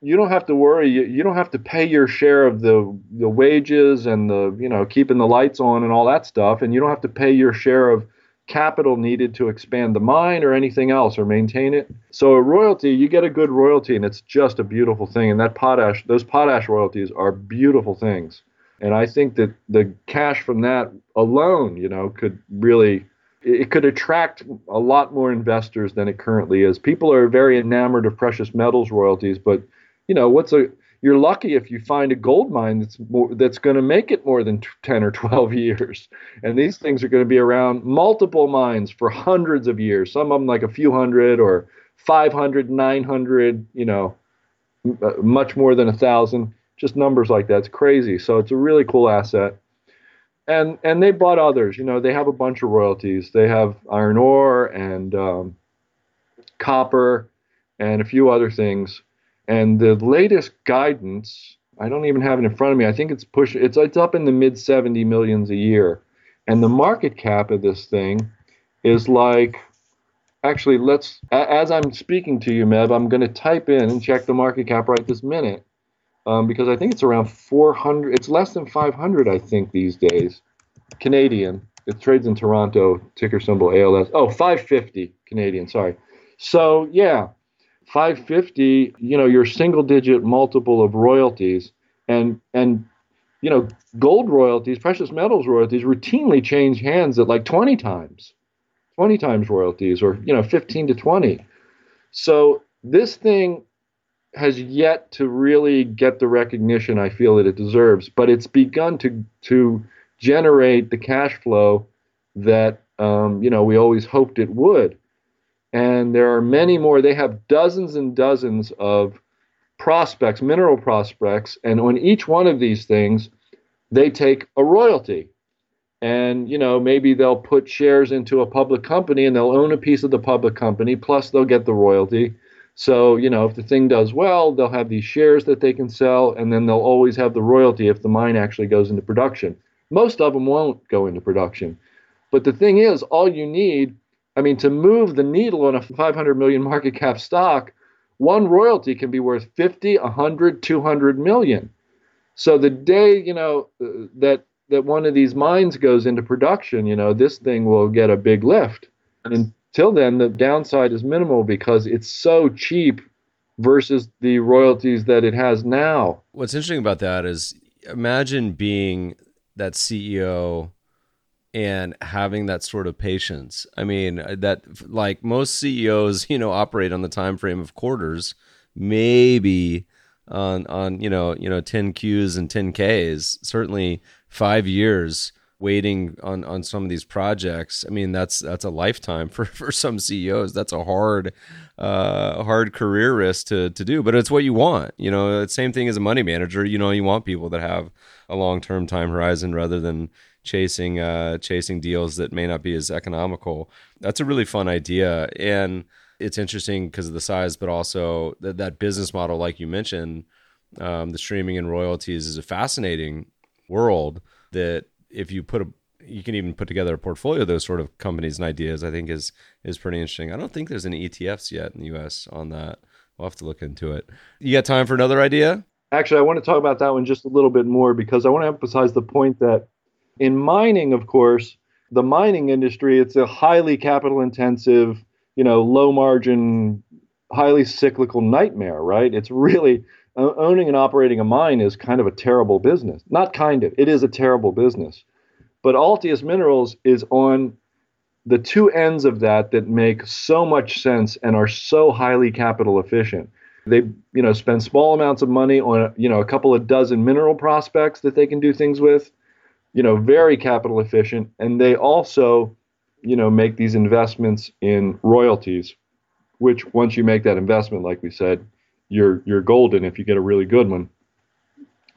you, don't have to worry. You, you don't have to pay your share of the the wages and the you know keeping the lights on and all that stuff and you don't have to pay your share of capital needed to expand the mine or anything else or maintain it. So a royalty you get a good royalty and it's just a beautiful thing and that potash those potash royalties are beautiful things. And I think that the cash from that alone, you know, could really it could attract a lot more investors than it currently is. People are very enamored of precious metals royalties, but you know, what's a you're lucky if you find a gold mine that's more, that's going to make it more than 10 or 12 years. And these things are going to be around multiple mines for hundreds of years. Some of them like a few hundred or 500, 900, you know, uh, much more than a thousand just numbers like that. It's crazy. So it's a really cool asset. And and they bought others. You know, they have a bunch of royalties. They have iron ore and um, copper and a few other things. And the latest guidance, I don't even have it in front of me. I think it's push. It's it's up in the mid 70 millions a year, and the market cap of this thing is like. Actually, let's. As I'm speaking to you, Meb, I'm going to type in and check the market cap right this minute um, because I think it's around 400. It's less than 500, I think, these days. Canadian. It trades in Toronto, ticker symbol ALS. Oh, 550 Canadian, sorry. So, yeah, 550, you know, your single digit multiple of royalties and, and, you know, gold royalties, precious metals royalties routinely change hands at like 20 times, 20 times royalties or, you know, 15 to 20. So this thing has yet to really get the recognition I feel that it deserves, but it's begun to to generate the cash flow that um, you know we always hoped it would. And there are many more. They have dozens and dozens of prospects, mineral prospects, and on each one of these things, they take a royalty. And you know maybe they'll put shares into a public company and they'll own a piece of the public company, plus they'll get the royalty so, you know, if the thing does well, they'll have these shares that they can sell, and then they'll always have the royalty if the mine actually goes into production. Most of them won't go into production. But the thing is, all you need, I mean, to move the needle on a 500 million market cap stock, one royalty can be worth 50, 100, 200 million. So the day, you know, uh, that that one of these mines goes into production, you know, this thing will get a big lift. And till then, the downside is minimal because it's so cheap versus the royalties that it has now. What's interesting about that is imagine being that CEO and having that sort of patience. I mean, that like most CEOs, you know, operate on the time frame of quarters, maybe on on you know, you know 10 Qs and 10 Ks, certainly 5 years waiting on on some of these projects. I mean that's that's a lifetime for for some ceos that's a hard uh hard career risk to to do but it's what you want you know. It's same thing as a money manager you know you want people that have a long-term time horizon rather than chasing uh chasing deals that may not be as economical that's a really fun idea and it's interesting because of the size but also that that business model like you mentioned um, the streaming and royalties is a fascinating world that if you put a you can even put together a portfolio of those sort of companies and ideas. I think is is pretty interesting. I don't think there's any ETFs yet in the U.S. on that. We'll have to look into it. You got time for another idea? Actually, I want to talk about that one just a little bit more because I want to emphasize the point that in mining, of course, the mining industry, it's a highly capital intensive, you know, low margin, highly cyclical nightmare, right? It's really owning and operating a mine is kind of a terrible business. Not kind of, it is a terrible business. But Altius Minerals is on the two ends of that that make so much sense and are so highly capital efficient. They, you know, spend small amounts of money on, you know, a couple of dozen mineral prospects that they can do things with, you know, very capital efficient. And they also, you know, make these investments in royalties, which once you make that investment, like we said, you're you're golden if you get a really good one.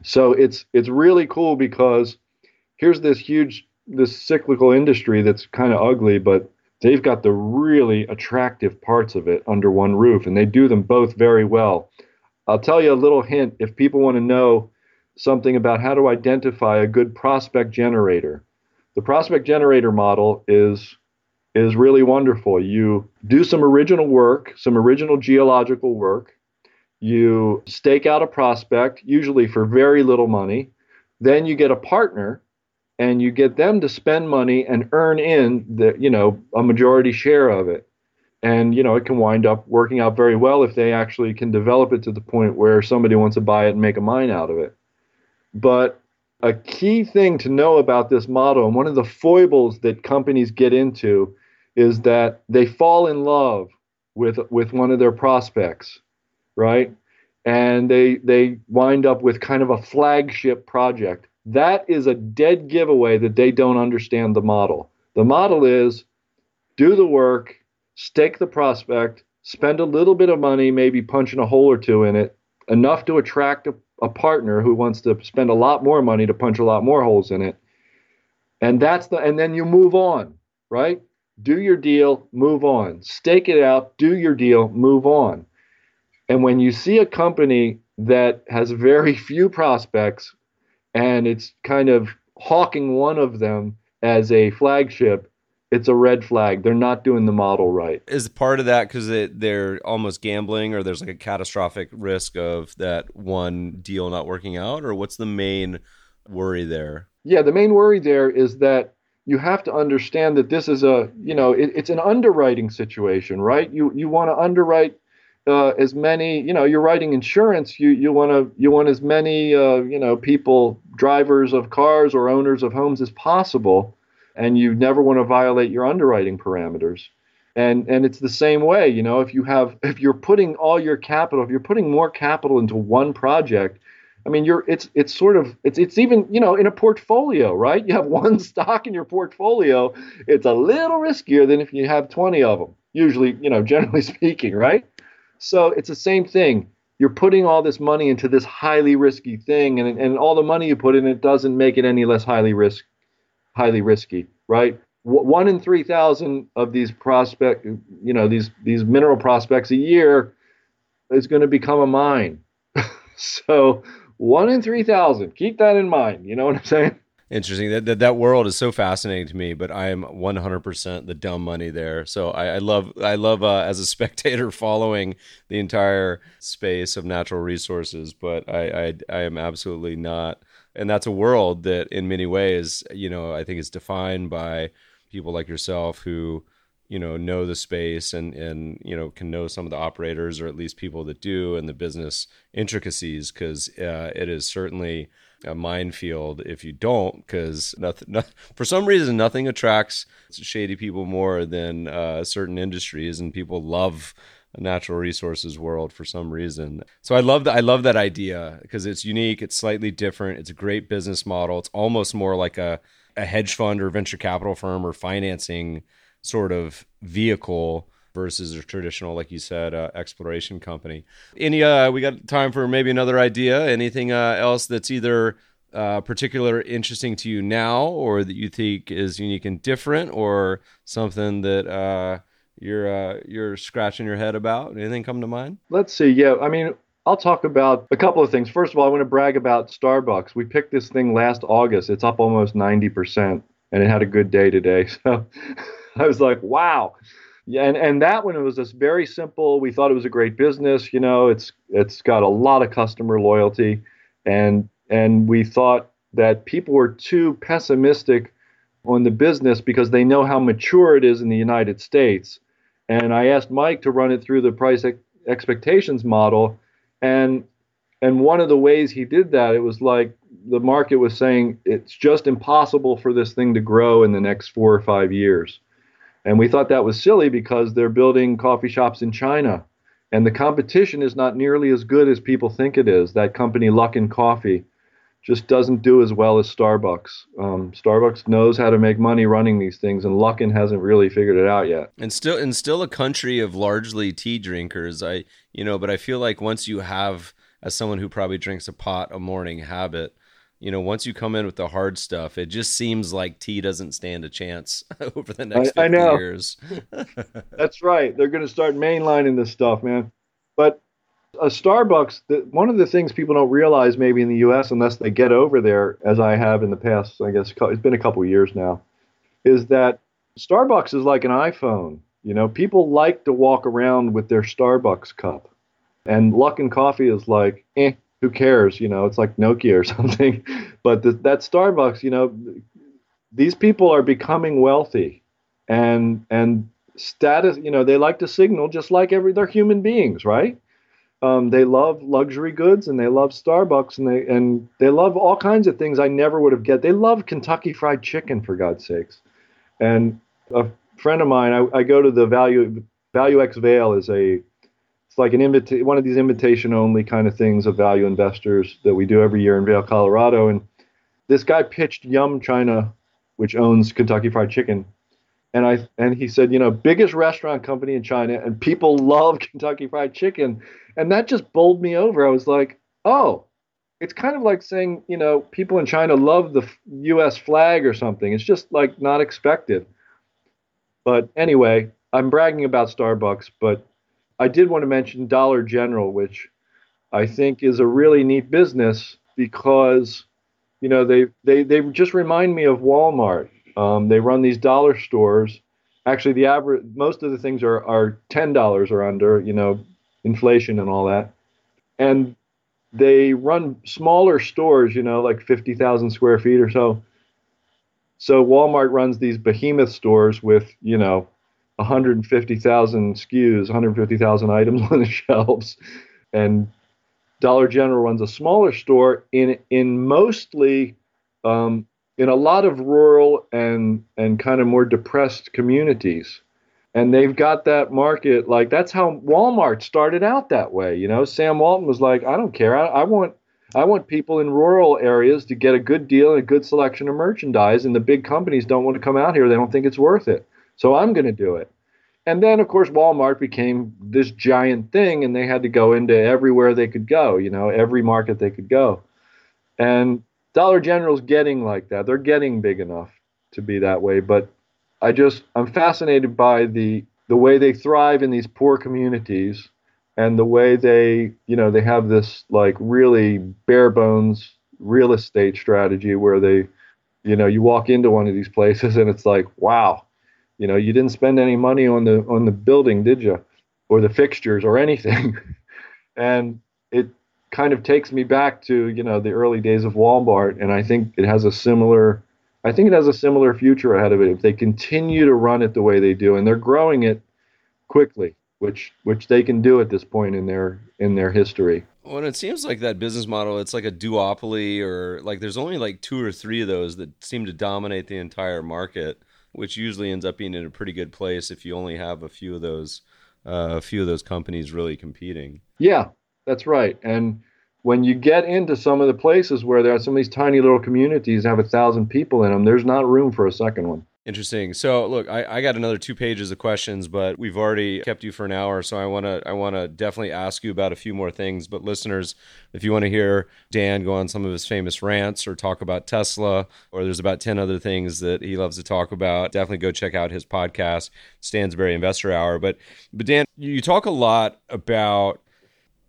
So it's it's really cool because here's this huge this cyclical industry that's kind of ugly, but they've got the really attractive parts of it under one roof, and they do them both very well. I'll tell you a little hint if people want to know something about how to identify a good prospect generator. The prospect generator model is is really wonderful. You do some original work, some original geological work. You stake out a prospect, usually for very little money. Then you get a partner and you get them to spend money and earn in the you know a majority share of it. And you know it can wind up working out very well if they actually can develop it to the point where somebody wants to buy it and make a mine out of it. But a key thing to know about this model and one of the foibles that companies get into is that they fall in love with with one of their prospects right? And they they wind up with kind of a flagship project that is a dead giveaway that they don't understand the model. The model is do the work, stake the prospect, spend a little bit of money, maybe punching a hole or two in it, enough to attract a, a partner who wants to spend a lot more money to punch a lot more holes in it. And that's the and then you move on, right? Do your deal, move on. Stake it out, do your deal, move on. And when you see a company that has very few prospects and it's kind of hawking one of them as a flagship, it's a red flag. They're not doing the model right. Is part of that because they're almost gambling, or there's like a catastrophic risk of that one deal not working out, or what's the main worry there? Yeah, the main worry there is that you have to understand that this is a you know it, it's an underwriting situation, right? You you want to underwrite uh, as many you know you're writing insurance you you want to you want as many uh, you know people drivers of cars or owners of homes as possible and you never want to violate your underwriting parameters and and it's the same way you know if you have if you're putting all your capital if you're putting more capital into one project I mean, you're it's it's sort of it's it's even you know in a portfolio, right? You have one stock in your portfolio. It's a little riskier than if you have 20 of them. Usually, you know, generally speaking, right? So it's the same thing. You're putting all this money into this highly risky thing, and, and all the money you put in it doesn't make it any less highly risk, highly risky, right? One in three thousand of these prospect, you know, these these mineral prospects a year is going to become a mine. so one in three thousand. Keep that in mind. You know what I'm saying? Interesting. That, that that world is so fascinating to me, but I am 100% the dumb money there. So I, I love I love uh, as a spectator following the entire space of natural resources, but I, I I am absolutely not. And that's a world that, in many ways, you know, I think is defined by people like yourself who you know know the space and and you know can know some of the operators or at least people that do and the business intricacies because uh, it is certainly a minefield if you don't, because nothing, no, for some reason, nothing attracts shady people more than uh, certain industries, and people love a natural resources world for some reason. So I love that. I love that idea because it's unique. It's slightly different. It's a great business model. It's almost more like a a hedge fund or venture capital firm or financing sort of vehicle versus a traditional, like you said, uh, exploration company. Any, uh, we got time for maybe another idea. Anything uh, else that's either uh, particular interesting to you now, or that you think is unique and different, or something that uh, you're uh, you're scratching your head about? Anything come to mind? Let's see. Yeah, I mean, I'll talk about a couple of things. First of all, I want to brag about Starbucks. We picked this thing last August. It's up almost 90%, and it had a good day today. So I was like, wow. Yeah, and, and that one it was just very simple. We thought it was a great business. You know, it's it's got a lot of customer loyalty, and and we thought that people were too pessimistic on the business because they know how mature it is in the United States. And I asked Mike to run it through the price ex- expectations model. And and one of the ways he did that, it was like the market was saying it's just impossible for this thing to grow in the next four or five years. And we thought that was silly because they're building coffee shops in China. And the competition is not nearly as good as people think it is. That company, Luckin Coffee, just doesn't do as well as Starbucks. Um, Starbucks knows how to make money running these things, and Luckin hasn't really figured it out yet. And still, and still a country of largely tea drinkers. I, you know, but I feel like once you have, as someone who probably drinks a pot a morning habit, you know, once you come in with the hard stuff, it just seems like tea doesn't stand a chance over the next I, 50 I know. years. That's right. They're going to start mainlining this stuff, man. But a Starbucks, the, one of the things people don't realize maybe in the U.S. unless they get over there, as I have in the past, I guess it's been a couple years now, is that Starbucks is like an iPhone. You know, people like to walk around with their Starbucks cup, and Luckin Coffee is like, eh, who cares? You know, it's like Nokia or something. But that Starbucks, you know, these people are becoming wealthy, and and status. You know, they like to signal just like every they're human beings, right? Um, they love luxury goods and they love Starbucks and they and they love all kinds of things I never would have get. They love Kentucky Fried Chicken for God's sakes. And a friend of mine, I, I go to the Value Value X Vail is a it's like an invita- one of these invitation only kind of things of value investors that we do every year in Vail, Colorado. And this guy pitched Yum China, which owns Kentucky Fried Chicken, and I and he said, you know, biggest restaurant company in China, and people love Kentucky Fried Chicken, and that just bowled me over. I was like, oh, it's kind of like saying, you know, people in China love the U.S. flag or something. It's just like not expected. But anyway, I'm bragging about Starbucks, but I did want to mention Dollar General, which I think is a really neat business because, you know, they they they just remind me of Walmart um, they run these dollar stores. Actually, the average most of the things are are ten dollars or under. You know, inflation and all that, and they run smaller stores. You know, like fifty thousand square feet or so. So Walmart runs these behemoth stores with you know 150,000 SKUs, 150,000 items on the shelves, and Dollar General runs a smaller store in in mostly um, in a lot of rural and and kind of more depressed communities. And they've got that market like that's how walmart started out that way you know? Sam walton was like i don't care. I, I want i want people in rural areas to get a good deal and a good selection of merchandise and the big companies don't want to come out here. They don't think it's worth it so i'm going to do it and then of course walmart became this giant thing and they had to go into everywhere they could go you know every market they could go and Dollar General's getting like that. They're getting big enough to be that way. But I just I'm fascinated by the the way they thrive in these poor communities and the way they you know they have this like really bare bones real estate strategy where they you know you walk into one of these places and it's like wow you know you didn't spend any money on the on the building did you or the fixtures or anything and it kind of takes me back to you know the early days of Walmart, and I think it has a similar. I think it has a similar future ahead of it if they continue to run it the way they do, and they're growing it quickly, which which they can do at this point in their in their history. Well, it seems like that business model, it's like a duopoly, or like there's only like two or three of those that seem to dominate the entire market, which usually ends up being in a pretty good place if you only have a few of those, uh, a few of those companies really competing. Yeah, that's right. And when you get into some of the places where there are some of these tiny little communities have a thousand people in them, there's not room for a second one. Interesting. So, look, I, I got another two pages of questions, but we've already kept you for an hour, so I want to I want to definitely ask you about a few more things. But listeners, if you want to hear Dan go on some of his famous rants or talk about Tesla, or there's about ten other things that he loves to talk about, definitely go check out his podcast, Stansberry Investor Hour. But but Dan, you talk a lot about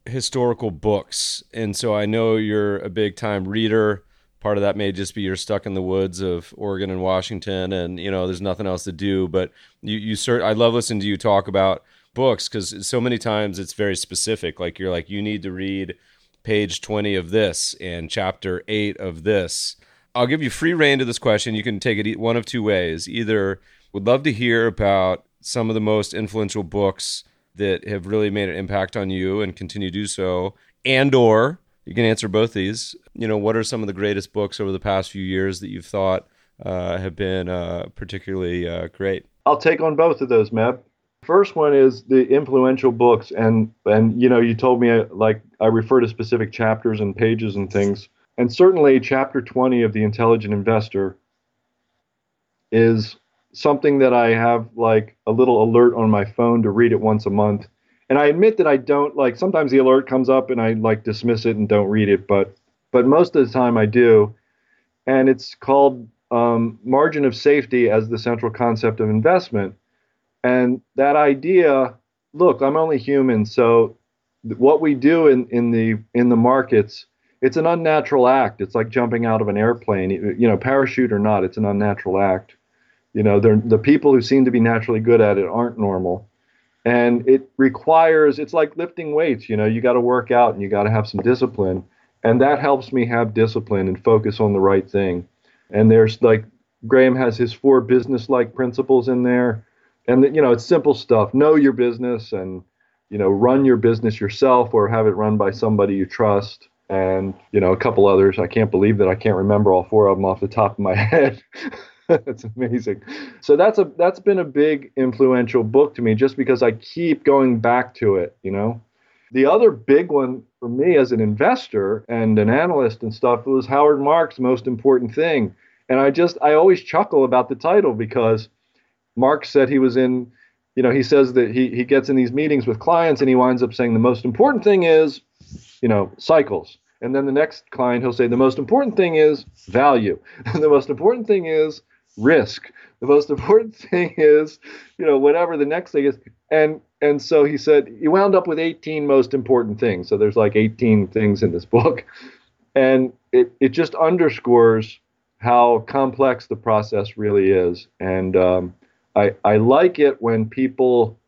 historical books, and so I know you're a big time reader. Part of that may just be you're stuck in the woods of Oregon and Washington, and you know there's nothing else to do. But you, you cert- I love listening to you talk about books because so many times it's very specific. Like you're like you need to read page 20 of this and chapter 8 of this I'll give you free reign to this question. You can take it one of two ways. Either would love to hear about some of the most influential books that have really made an impact on you and continue to do so, and or you can answer both these. You know, what are some of the greatest books over the past few years that you've thought uh, have been uh, particularly uh, great? I'll take on both of those, Meb. First one is the influential books, and and you know, you told me uh, like I refer to specific chapters and pages and things, and certainly chapter 20 of the Intelligent Investor is something that I have like a little alert on my phone to read it once a month. And I admit that I don't like sometimes the alert comes up and I like dismiss it and don't read it, but but most of the time I do. And it's called um, margin of safety as the central concept of investment. And that idea, look, I'm only human, so what we do in, in the in the markets, it's an unnatural act. It's like jumping out of an airplane, you know, parachute or not, it's an unnatural act. You know, the people who seem to be naturally good at it aren't normal. And it requires, it's like lifting weights, you know, you got to work out and you got to have some discipline. And that helps me have discipline and focus on the right thing. And there's like, Graham has his four business like principles in there. And, you know, it's simple stuff know your business and, you know, run your business yourself or have it run by somebody you trust and you know a couple others. I can't believe that I can't remember all four of them off the top of my head. that's amazing. So that's a that's been a big influential book to me just because I keep going back to it, you know. The other big one for me as an investor and an analyst and stuff it was Howard Marks' most important thing. And I just I always chuckle about the title because Marks said he was in you know, he says that he he gets in these meetings with clients and he winds up saying the most important thing is, you know, cycles. And then the next client he'll say the most important thing is value. And the most important thing is risk. The most important thing is, you know, whatever the next thing is. And and so he said he wound up with 18 most important things. So there's like 18 things in this book. And it, it just underscores how complex the process really is. And um, I, I like it when people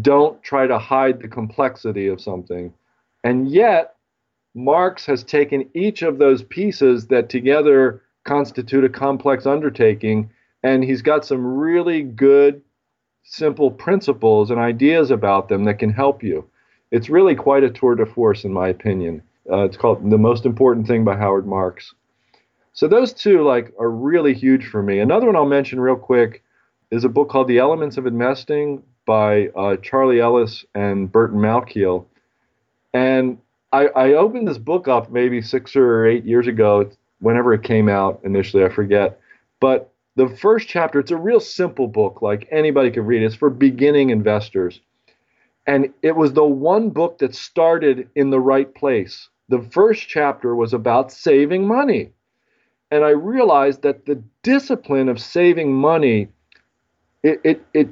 don't try to hide the complexity of something. And yet, Marks has taken each of those pieces that together constitute a complex undertaking. And he's got some really good, simple principles and ideas about them that can help you. It's really quite a tour de force, in my opinion. Uh, it's called The Most Important Thing by Howard Marks. So those two like are really huge for me. Another one I'll mention real quick is a book called The Elements of Investing by uh, Charlie Ellis and Burton Malkiel. And I, I opened this book up maybe six or eight years ago whenever it came out initially, I forget. But the first chapter, it's a real simple book, like anybody could read. It's for beginning investors. And it was the one book that started in the right place. The first chapter was about saving money. And I realized that the discipline of saving money, it, it, it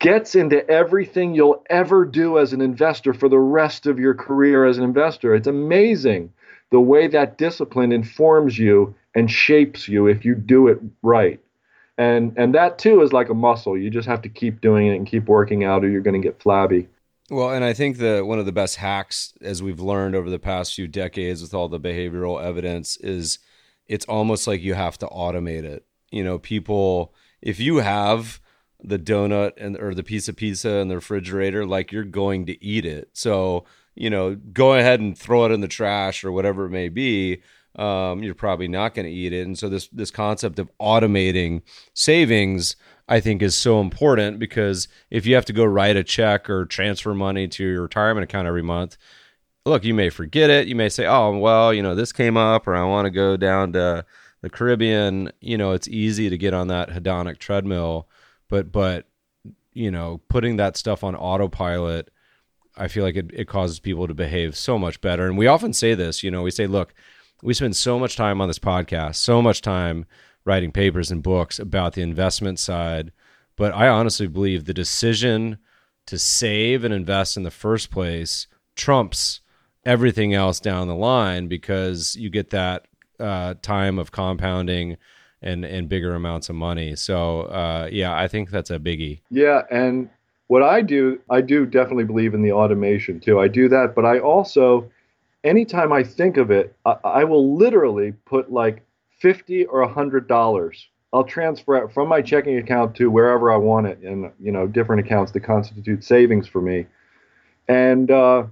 gets into everything you'll ever do as an investor for the rest of your career as an investor. It's amazing the way that discipline informs you and shapes you if you do it right. And and that too is like a muscle. You just have to keep doing it and keep working out or you're going to get flabby. Well, and I think that one of the best hacks as we've learned over the past few decades with all the behavioral evidence is it's almost like you have to automate it. You know, people if you have the donut and or the piece of pizza in the refrigerator like you're going to eat it. So you know, go ahead and throw it in the trash or whatever it may be, um, you're probably not going to eat it. And so this this concept of automating savings, I think, is so important because if you have to go write a check or transfer money to your retirement account every month, look, you may forget it. You may say, "Oh, well, you know, this came up, or I want to go down to the Caribbean." You know, it's easy to get on that hedonic treadmill, but but you know, putting that stuff on autopilot I feel like it, it causes people to behave so much better. And we often say this, you know, we say, look, we spend so much time on this podcast, so much time writing papers and books about the investment side. But I honestly believe the decision to save and invest in the first place trumps everything else down the line because you get that uh, time of compounding and and bigger amounts of money. So uh, yeah, I think that's a biggie. Yeah, and what I do, I do definitely believe in the automation too. I do that, but I also, anytime I think of it, I, I will literally put like fifty or a hundred dollars. I'll transfer it from my checking account to wherever I want it, in you know different accounts that constitute savings for me. And uh,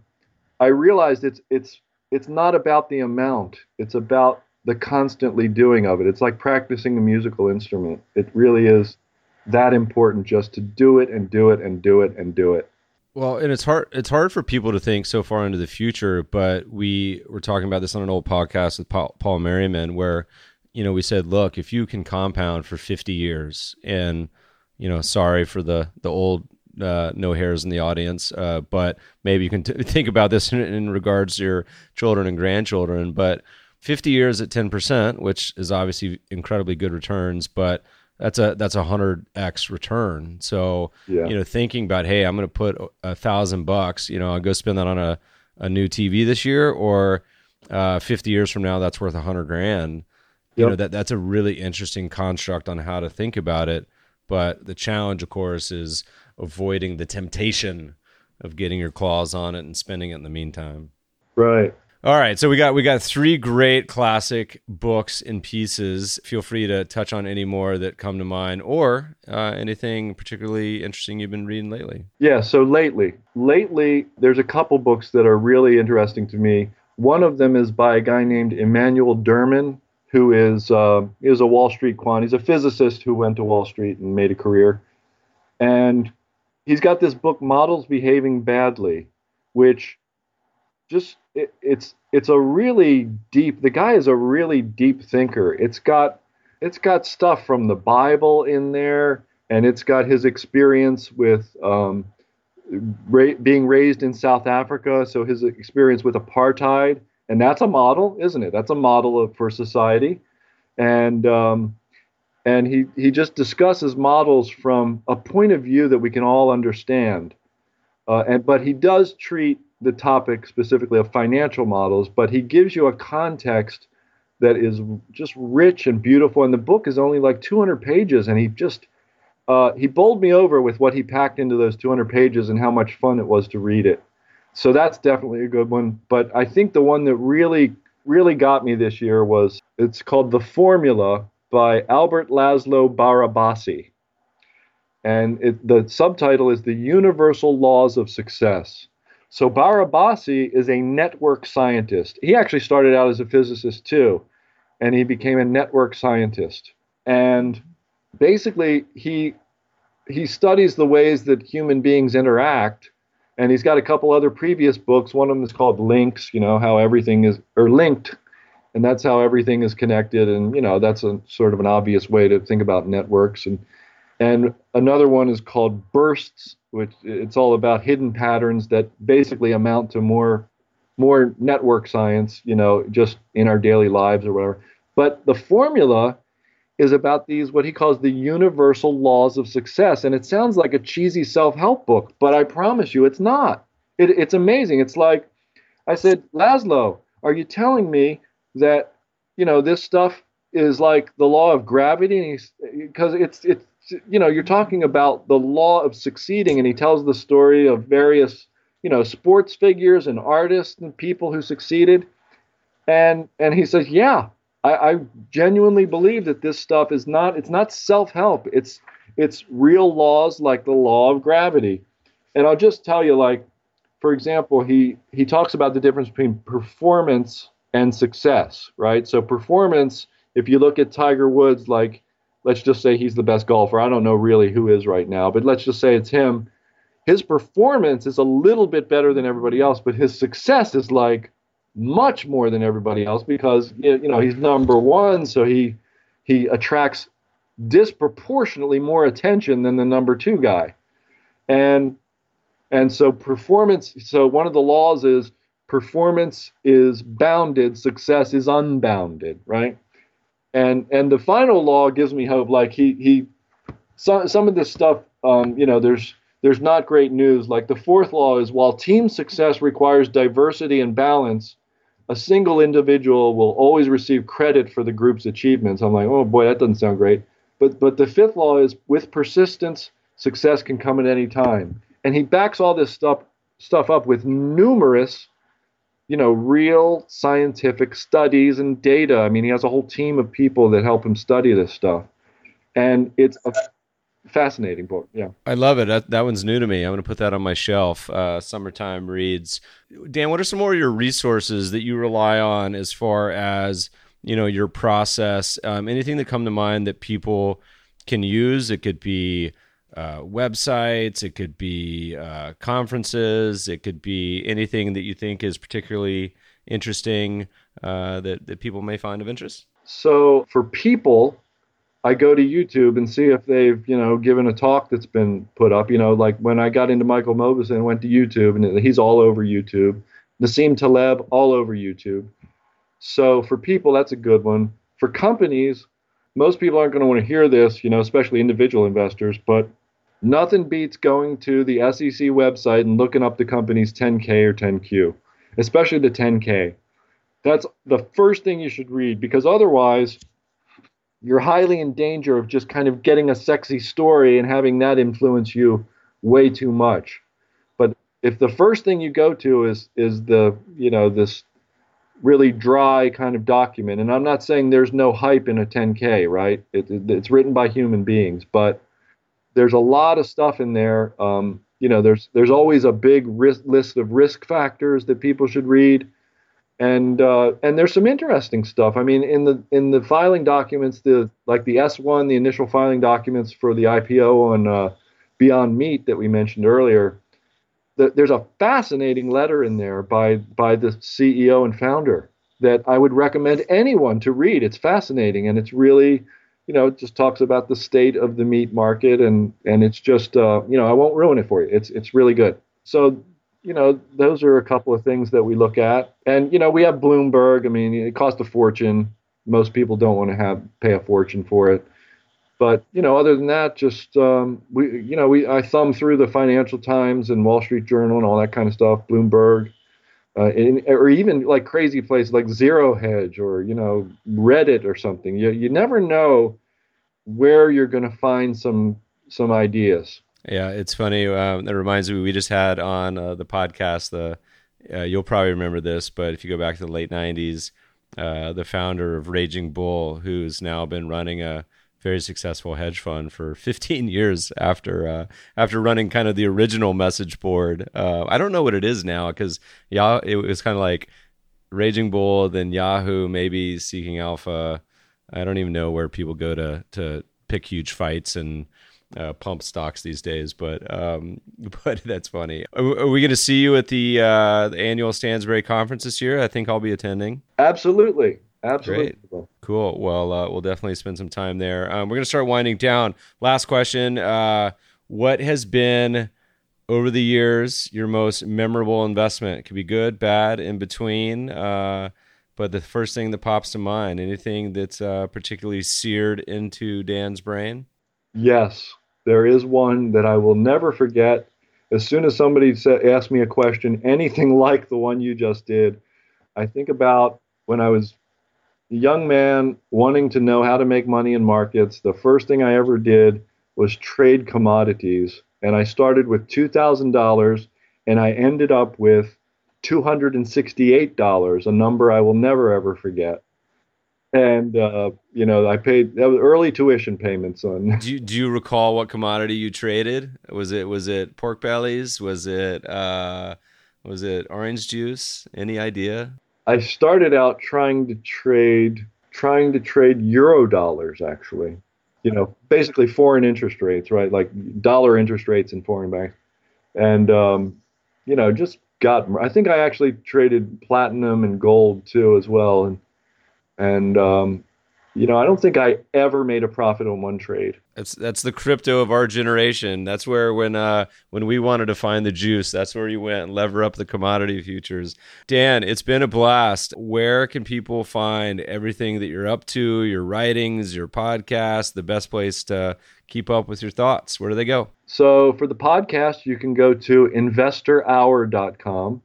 I realized it's it's it's not about the amount; it's about the constantly doing of it. It's like practicing a musical instrument. It really is that important just to do it and do it and do it and do it. Well, and it's hard it's hard for people to think so far into the future, but we were talking about this on an old podcast with Paul, Paul Merriman where you know, we said, look, if you can compound for 50 years and you know, sorry for the the old uh, no hairs in the audience, uh, but maybe you can t- think about this in, in regards to your children and grandchildren. But 50 years at 10%, which is obviously incredibly good returns, but that's a that's a hundred x return. So yeah. you know, thinking about hey, I'm going to put a thousand bucks, you know, I'll go spend that on a a new TV this year, or uh, 50 years from now, that's worth a hundred grand. You know that that's a really interesting construct on how to think about it. But the challenge, of course, is avoiding the temptation of getting your claws on it and spending it in the meantime. Right. All right, so we got we got three great classic books and pieces. Feel free to touch on any more that come to mind, or uh, anything particularly interesting you've been reading lately. Yeah, so lately, lately, there's a couple books that are really interesting to me. One of them is by a guy named Emanuel Derman, who is uh, is a Wall Street quant. He's a physicist who went to Wall Street and made a career, and he's got this book, Models Behaving Badly, which just it, it's it's a really deep. The guy is a really deep thinker. It's got it's got stuff from the Bible in there, and it's got his experience with um, ra- being raised in South Africa. So his experience with apartheid, and that's a model, isn't it? That's a model of, for society, and um, and he he just discusses models from a point of view that we can all understand. Uh, and but he does treat the topic specifically of financial models, but he gives you a context that is just rich and beautiful. And the book is only like 200 pages, and he just uh, he bowled me over with what he packed into those 200 pages and how much fun it was to read it. So that's definitely a good one. But I think the one that really really got me this year was it's called The Formula by Albert Laszlo Barabasi. And it, the subtitle is The Universal Laws of Success. So Barabasi is a network scientist. He actually started out as a physicist too, and he became a network scientist. And basically, he he studies the ways that human beings interact. And he's got a couple other previous books. One of them is called Links. You know how everything is or linked, and that's how everything is connected. And you know that's a sort of an obvious way to think about networks. And and another one is called Bursts, which it's all about hidden patterns that basically amount to more more network science, you know, just in our daily lives or whatever. But the formula is about these what he calls the universal laws of success, and it sounds like a cheesy self-help book, but I promise you, it's not. It, it's amazing. It's like I said, Laszlo, are you telling me that you know this stuff is like the law of gravity? Because it's it's you know, you're talking about the law of succeeding, and he tells the story of various, you know, sports figures and artists and people who succeeded, and and he says, yeah, I, I genuinely believe that this stuff is not it's not self-help. It's it's real laws like the law of gravity, and I'll just tell you, like, for example, he he talks about the difference between performance and success, right? So performance, if you look at Tiger Woods, like let's just say he's the best golfer. I don't know really who is right now, but let's just say it's him. His performance is a little bit better than everybody else, but his success is like much more than everybody else because you know he's number one, so he he attracts disproportionately more attention than the number two guy, and and so performance. So one of the laws is performance is bounded, success is unbounded, right? And and the final law gives me hope. Like he he, some some of this stuff, um, you know, there's there's not great news. Like the fourth law is while team success requires diversity and balance, a single individual will always receive credit for the group's achievements. I'm like, oh boy, that doesn't sound great. But but the fifth law is with persistence, success can come at any time. And he backs all this stuff stuff up with numerous you know, real scientific studies and data. I mean, he has a whole team of people that help him study this stuff. And it's a fascinating book. Yeah. I love it. That, that one's new to me. I'm going to put that on my shelf. Uh, summertime reads. Dan, what are some more of your resources that you rely on as far as, you know, your process? Um, anything that come to mind that people can use? It could be uh, websites, it could be uh, conferences, it could be anything that you think is particularly interesting uh, that, that people may find of interest? So for people, I go to YouTube and see if they've, you know, given a talk that's been put up. You know, like when I got into Michael Mauboussin, and went to YouTube and he's all over YouTube. Nassim Taleb, all over YouTube. So for people, that's a good one. For companies, most people aren't going to want to hear this, you know, especially individual investors, but Nothing beats going to the SEC website and looking up the company's 10K or 10Q, especially the 10K. That's the first thing you should read because otherwise, you're highly in danger of just kind of getting a sexy story and having that influence you way too much. But if the first thing you go to is is the you know this really dry kind of document, and I'm not saying there's no hype in a 10K, right? It, it, it's written by human beings, but there's a lot of stuff in there. Um, you know, there's there's always a big risk, list of risk factors that people should read, and uh, and there's some interesting stuff. I mean, in the in the filing documents, the like the S1, the initial filing documents for the IPO on uh, Beyond Meat that we mentioned earlier. The, there's a fascinating letter in there by by the CEO and founder that I would recommend anyone to read. It's fascinating and it's really you know, it just talks about the state of the meat market, and and it's just, uh, you know, I won't ruin it for you. It's it's really good. So, you know, those are a couple of things that we look at, and you know, we have Bloomberg. I mean, it costs a fortune. Most people don't want to have pay a fortune for it, but you know, other than that, just um, we, you know, we I thumb through the Financial Times and Wall Street Journal and all that kind of stuff, Bloomberg. Uh, in, or even like crazy places like Zero Hedge or you know Reddit or something. You you never know where you're going to find some some ideas. Yeah, it's funny. Um, that reminds me, we just had on uh, the podcast the. Uh, you'll probably remember this, but if you go back to the late '90s, uh, the founder of Raging Bull, who's now been running a very successful hedge fund for 15 years after uh, after running kind of the original message board. Uh, I don't know what it is now because yeah, it was kind of like Raging Bull, then Yahoo, maybe Seeking Alpha. I don't even know where people go to to pick huge fights and uh, pump stocks these days, but um, but that's funny. Are, are we going to see you at the, uh, the annual Stansberry conference this year? I think I'll be attending. Absolutely. Absolutely. Great. Cool. Well, uh, we'll definitely spend some time there. Um, we're going to start winding down. Last question. Uh, what has been over the years your most memorable investment? It could be good, bad, in between. Uh, but the first thing that pops to mind, anything that's uh, particularly seared into Dan's brain? Yes, there is one that I will never forget. As soon as somebody sa- asks me a question, anything like the one you just did, I think about when I was young man wanting to know how to make money in markets. The first thing I ever did was trade commodities. And I started with $2,000 and I ended up with $268, a number I will never ever forget. And uh, you know, I paid that was early tuition payments on. Do you, do you recall what commodity you traded? Was it was it pork bellies? Was it uh, was it orange juice? Any idea? I started out trying to trade trying to trade euro dollars actually. You know, basically foreign interest rates, right? Like dollar interest rates in foreign banks. And um, you know, just got. I think I actually traded platinum and gold too as well, and and um, you know I don't think I ever made a profit on one trade. That's that's the crypto of our generation. That's where when uh when we wanted to find the juice, that's where you went and lever up the commodity futures. Dan, it's been a blast. Where can people find everything that you're up to, your writings, your podcast, the best place to keep up with your thoughts? Where do they go? So for the podcast, you can go to investorhour.com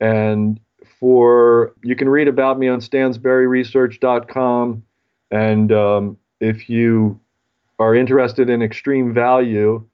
and for you can read about me on stansberryresearch.com and um, if you are interested in extreme value,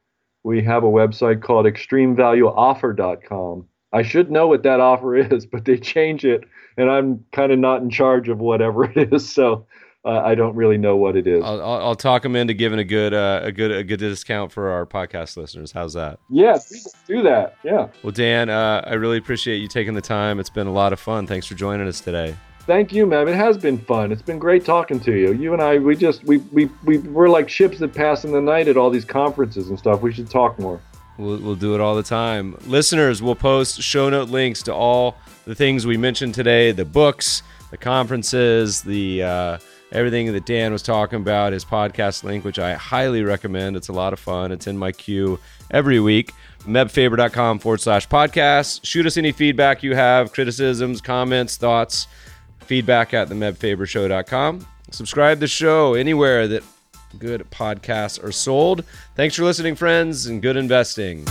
we have a website called extremevalueoffer.com. I should know what that offer is, but they change it, and I'm kind of not in charge of whatever it is. So uh, I don't really know what it is. I'll, I'll, talk them into giving a good uh, a good a good discount for our podcast listeners. How's that? Yeah, do that. Yeah. Well, Dan, uh, I really appreciate you taking the time. It's been a lot of fun. Thanks for joining us today. Thank you, man. It has been fun. It's been great talking to you. You and I, we just we we we we're like ships that pass in the night at all these conferences and stuff. We should talk more. We'll, we'll do it all the time. Listeners, we'll post show note links to all the things we mentioned today the books, the conferences, the uh, everything that Dan was talking about, his podcast link, which I highly recommend. It's a lot of fun. It's in my queue every week. Mebfaber.com forward slash podcast. Shoot us any feedback you have, criticisms, comments, thoughts, feedback at the mebfabershow.com. Subscribe to the show anywhere that good podcasts are sold. Thanks for listening, friends, and good investing.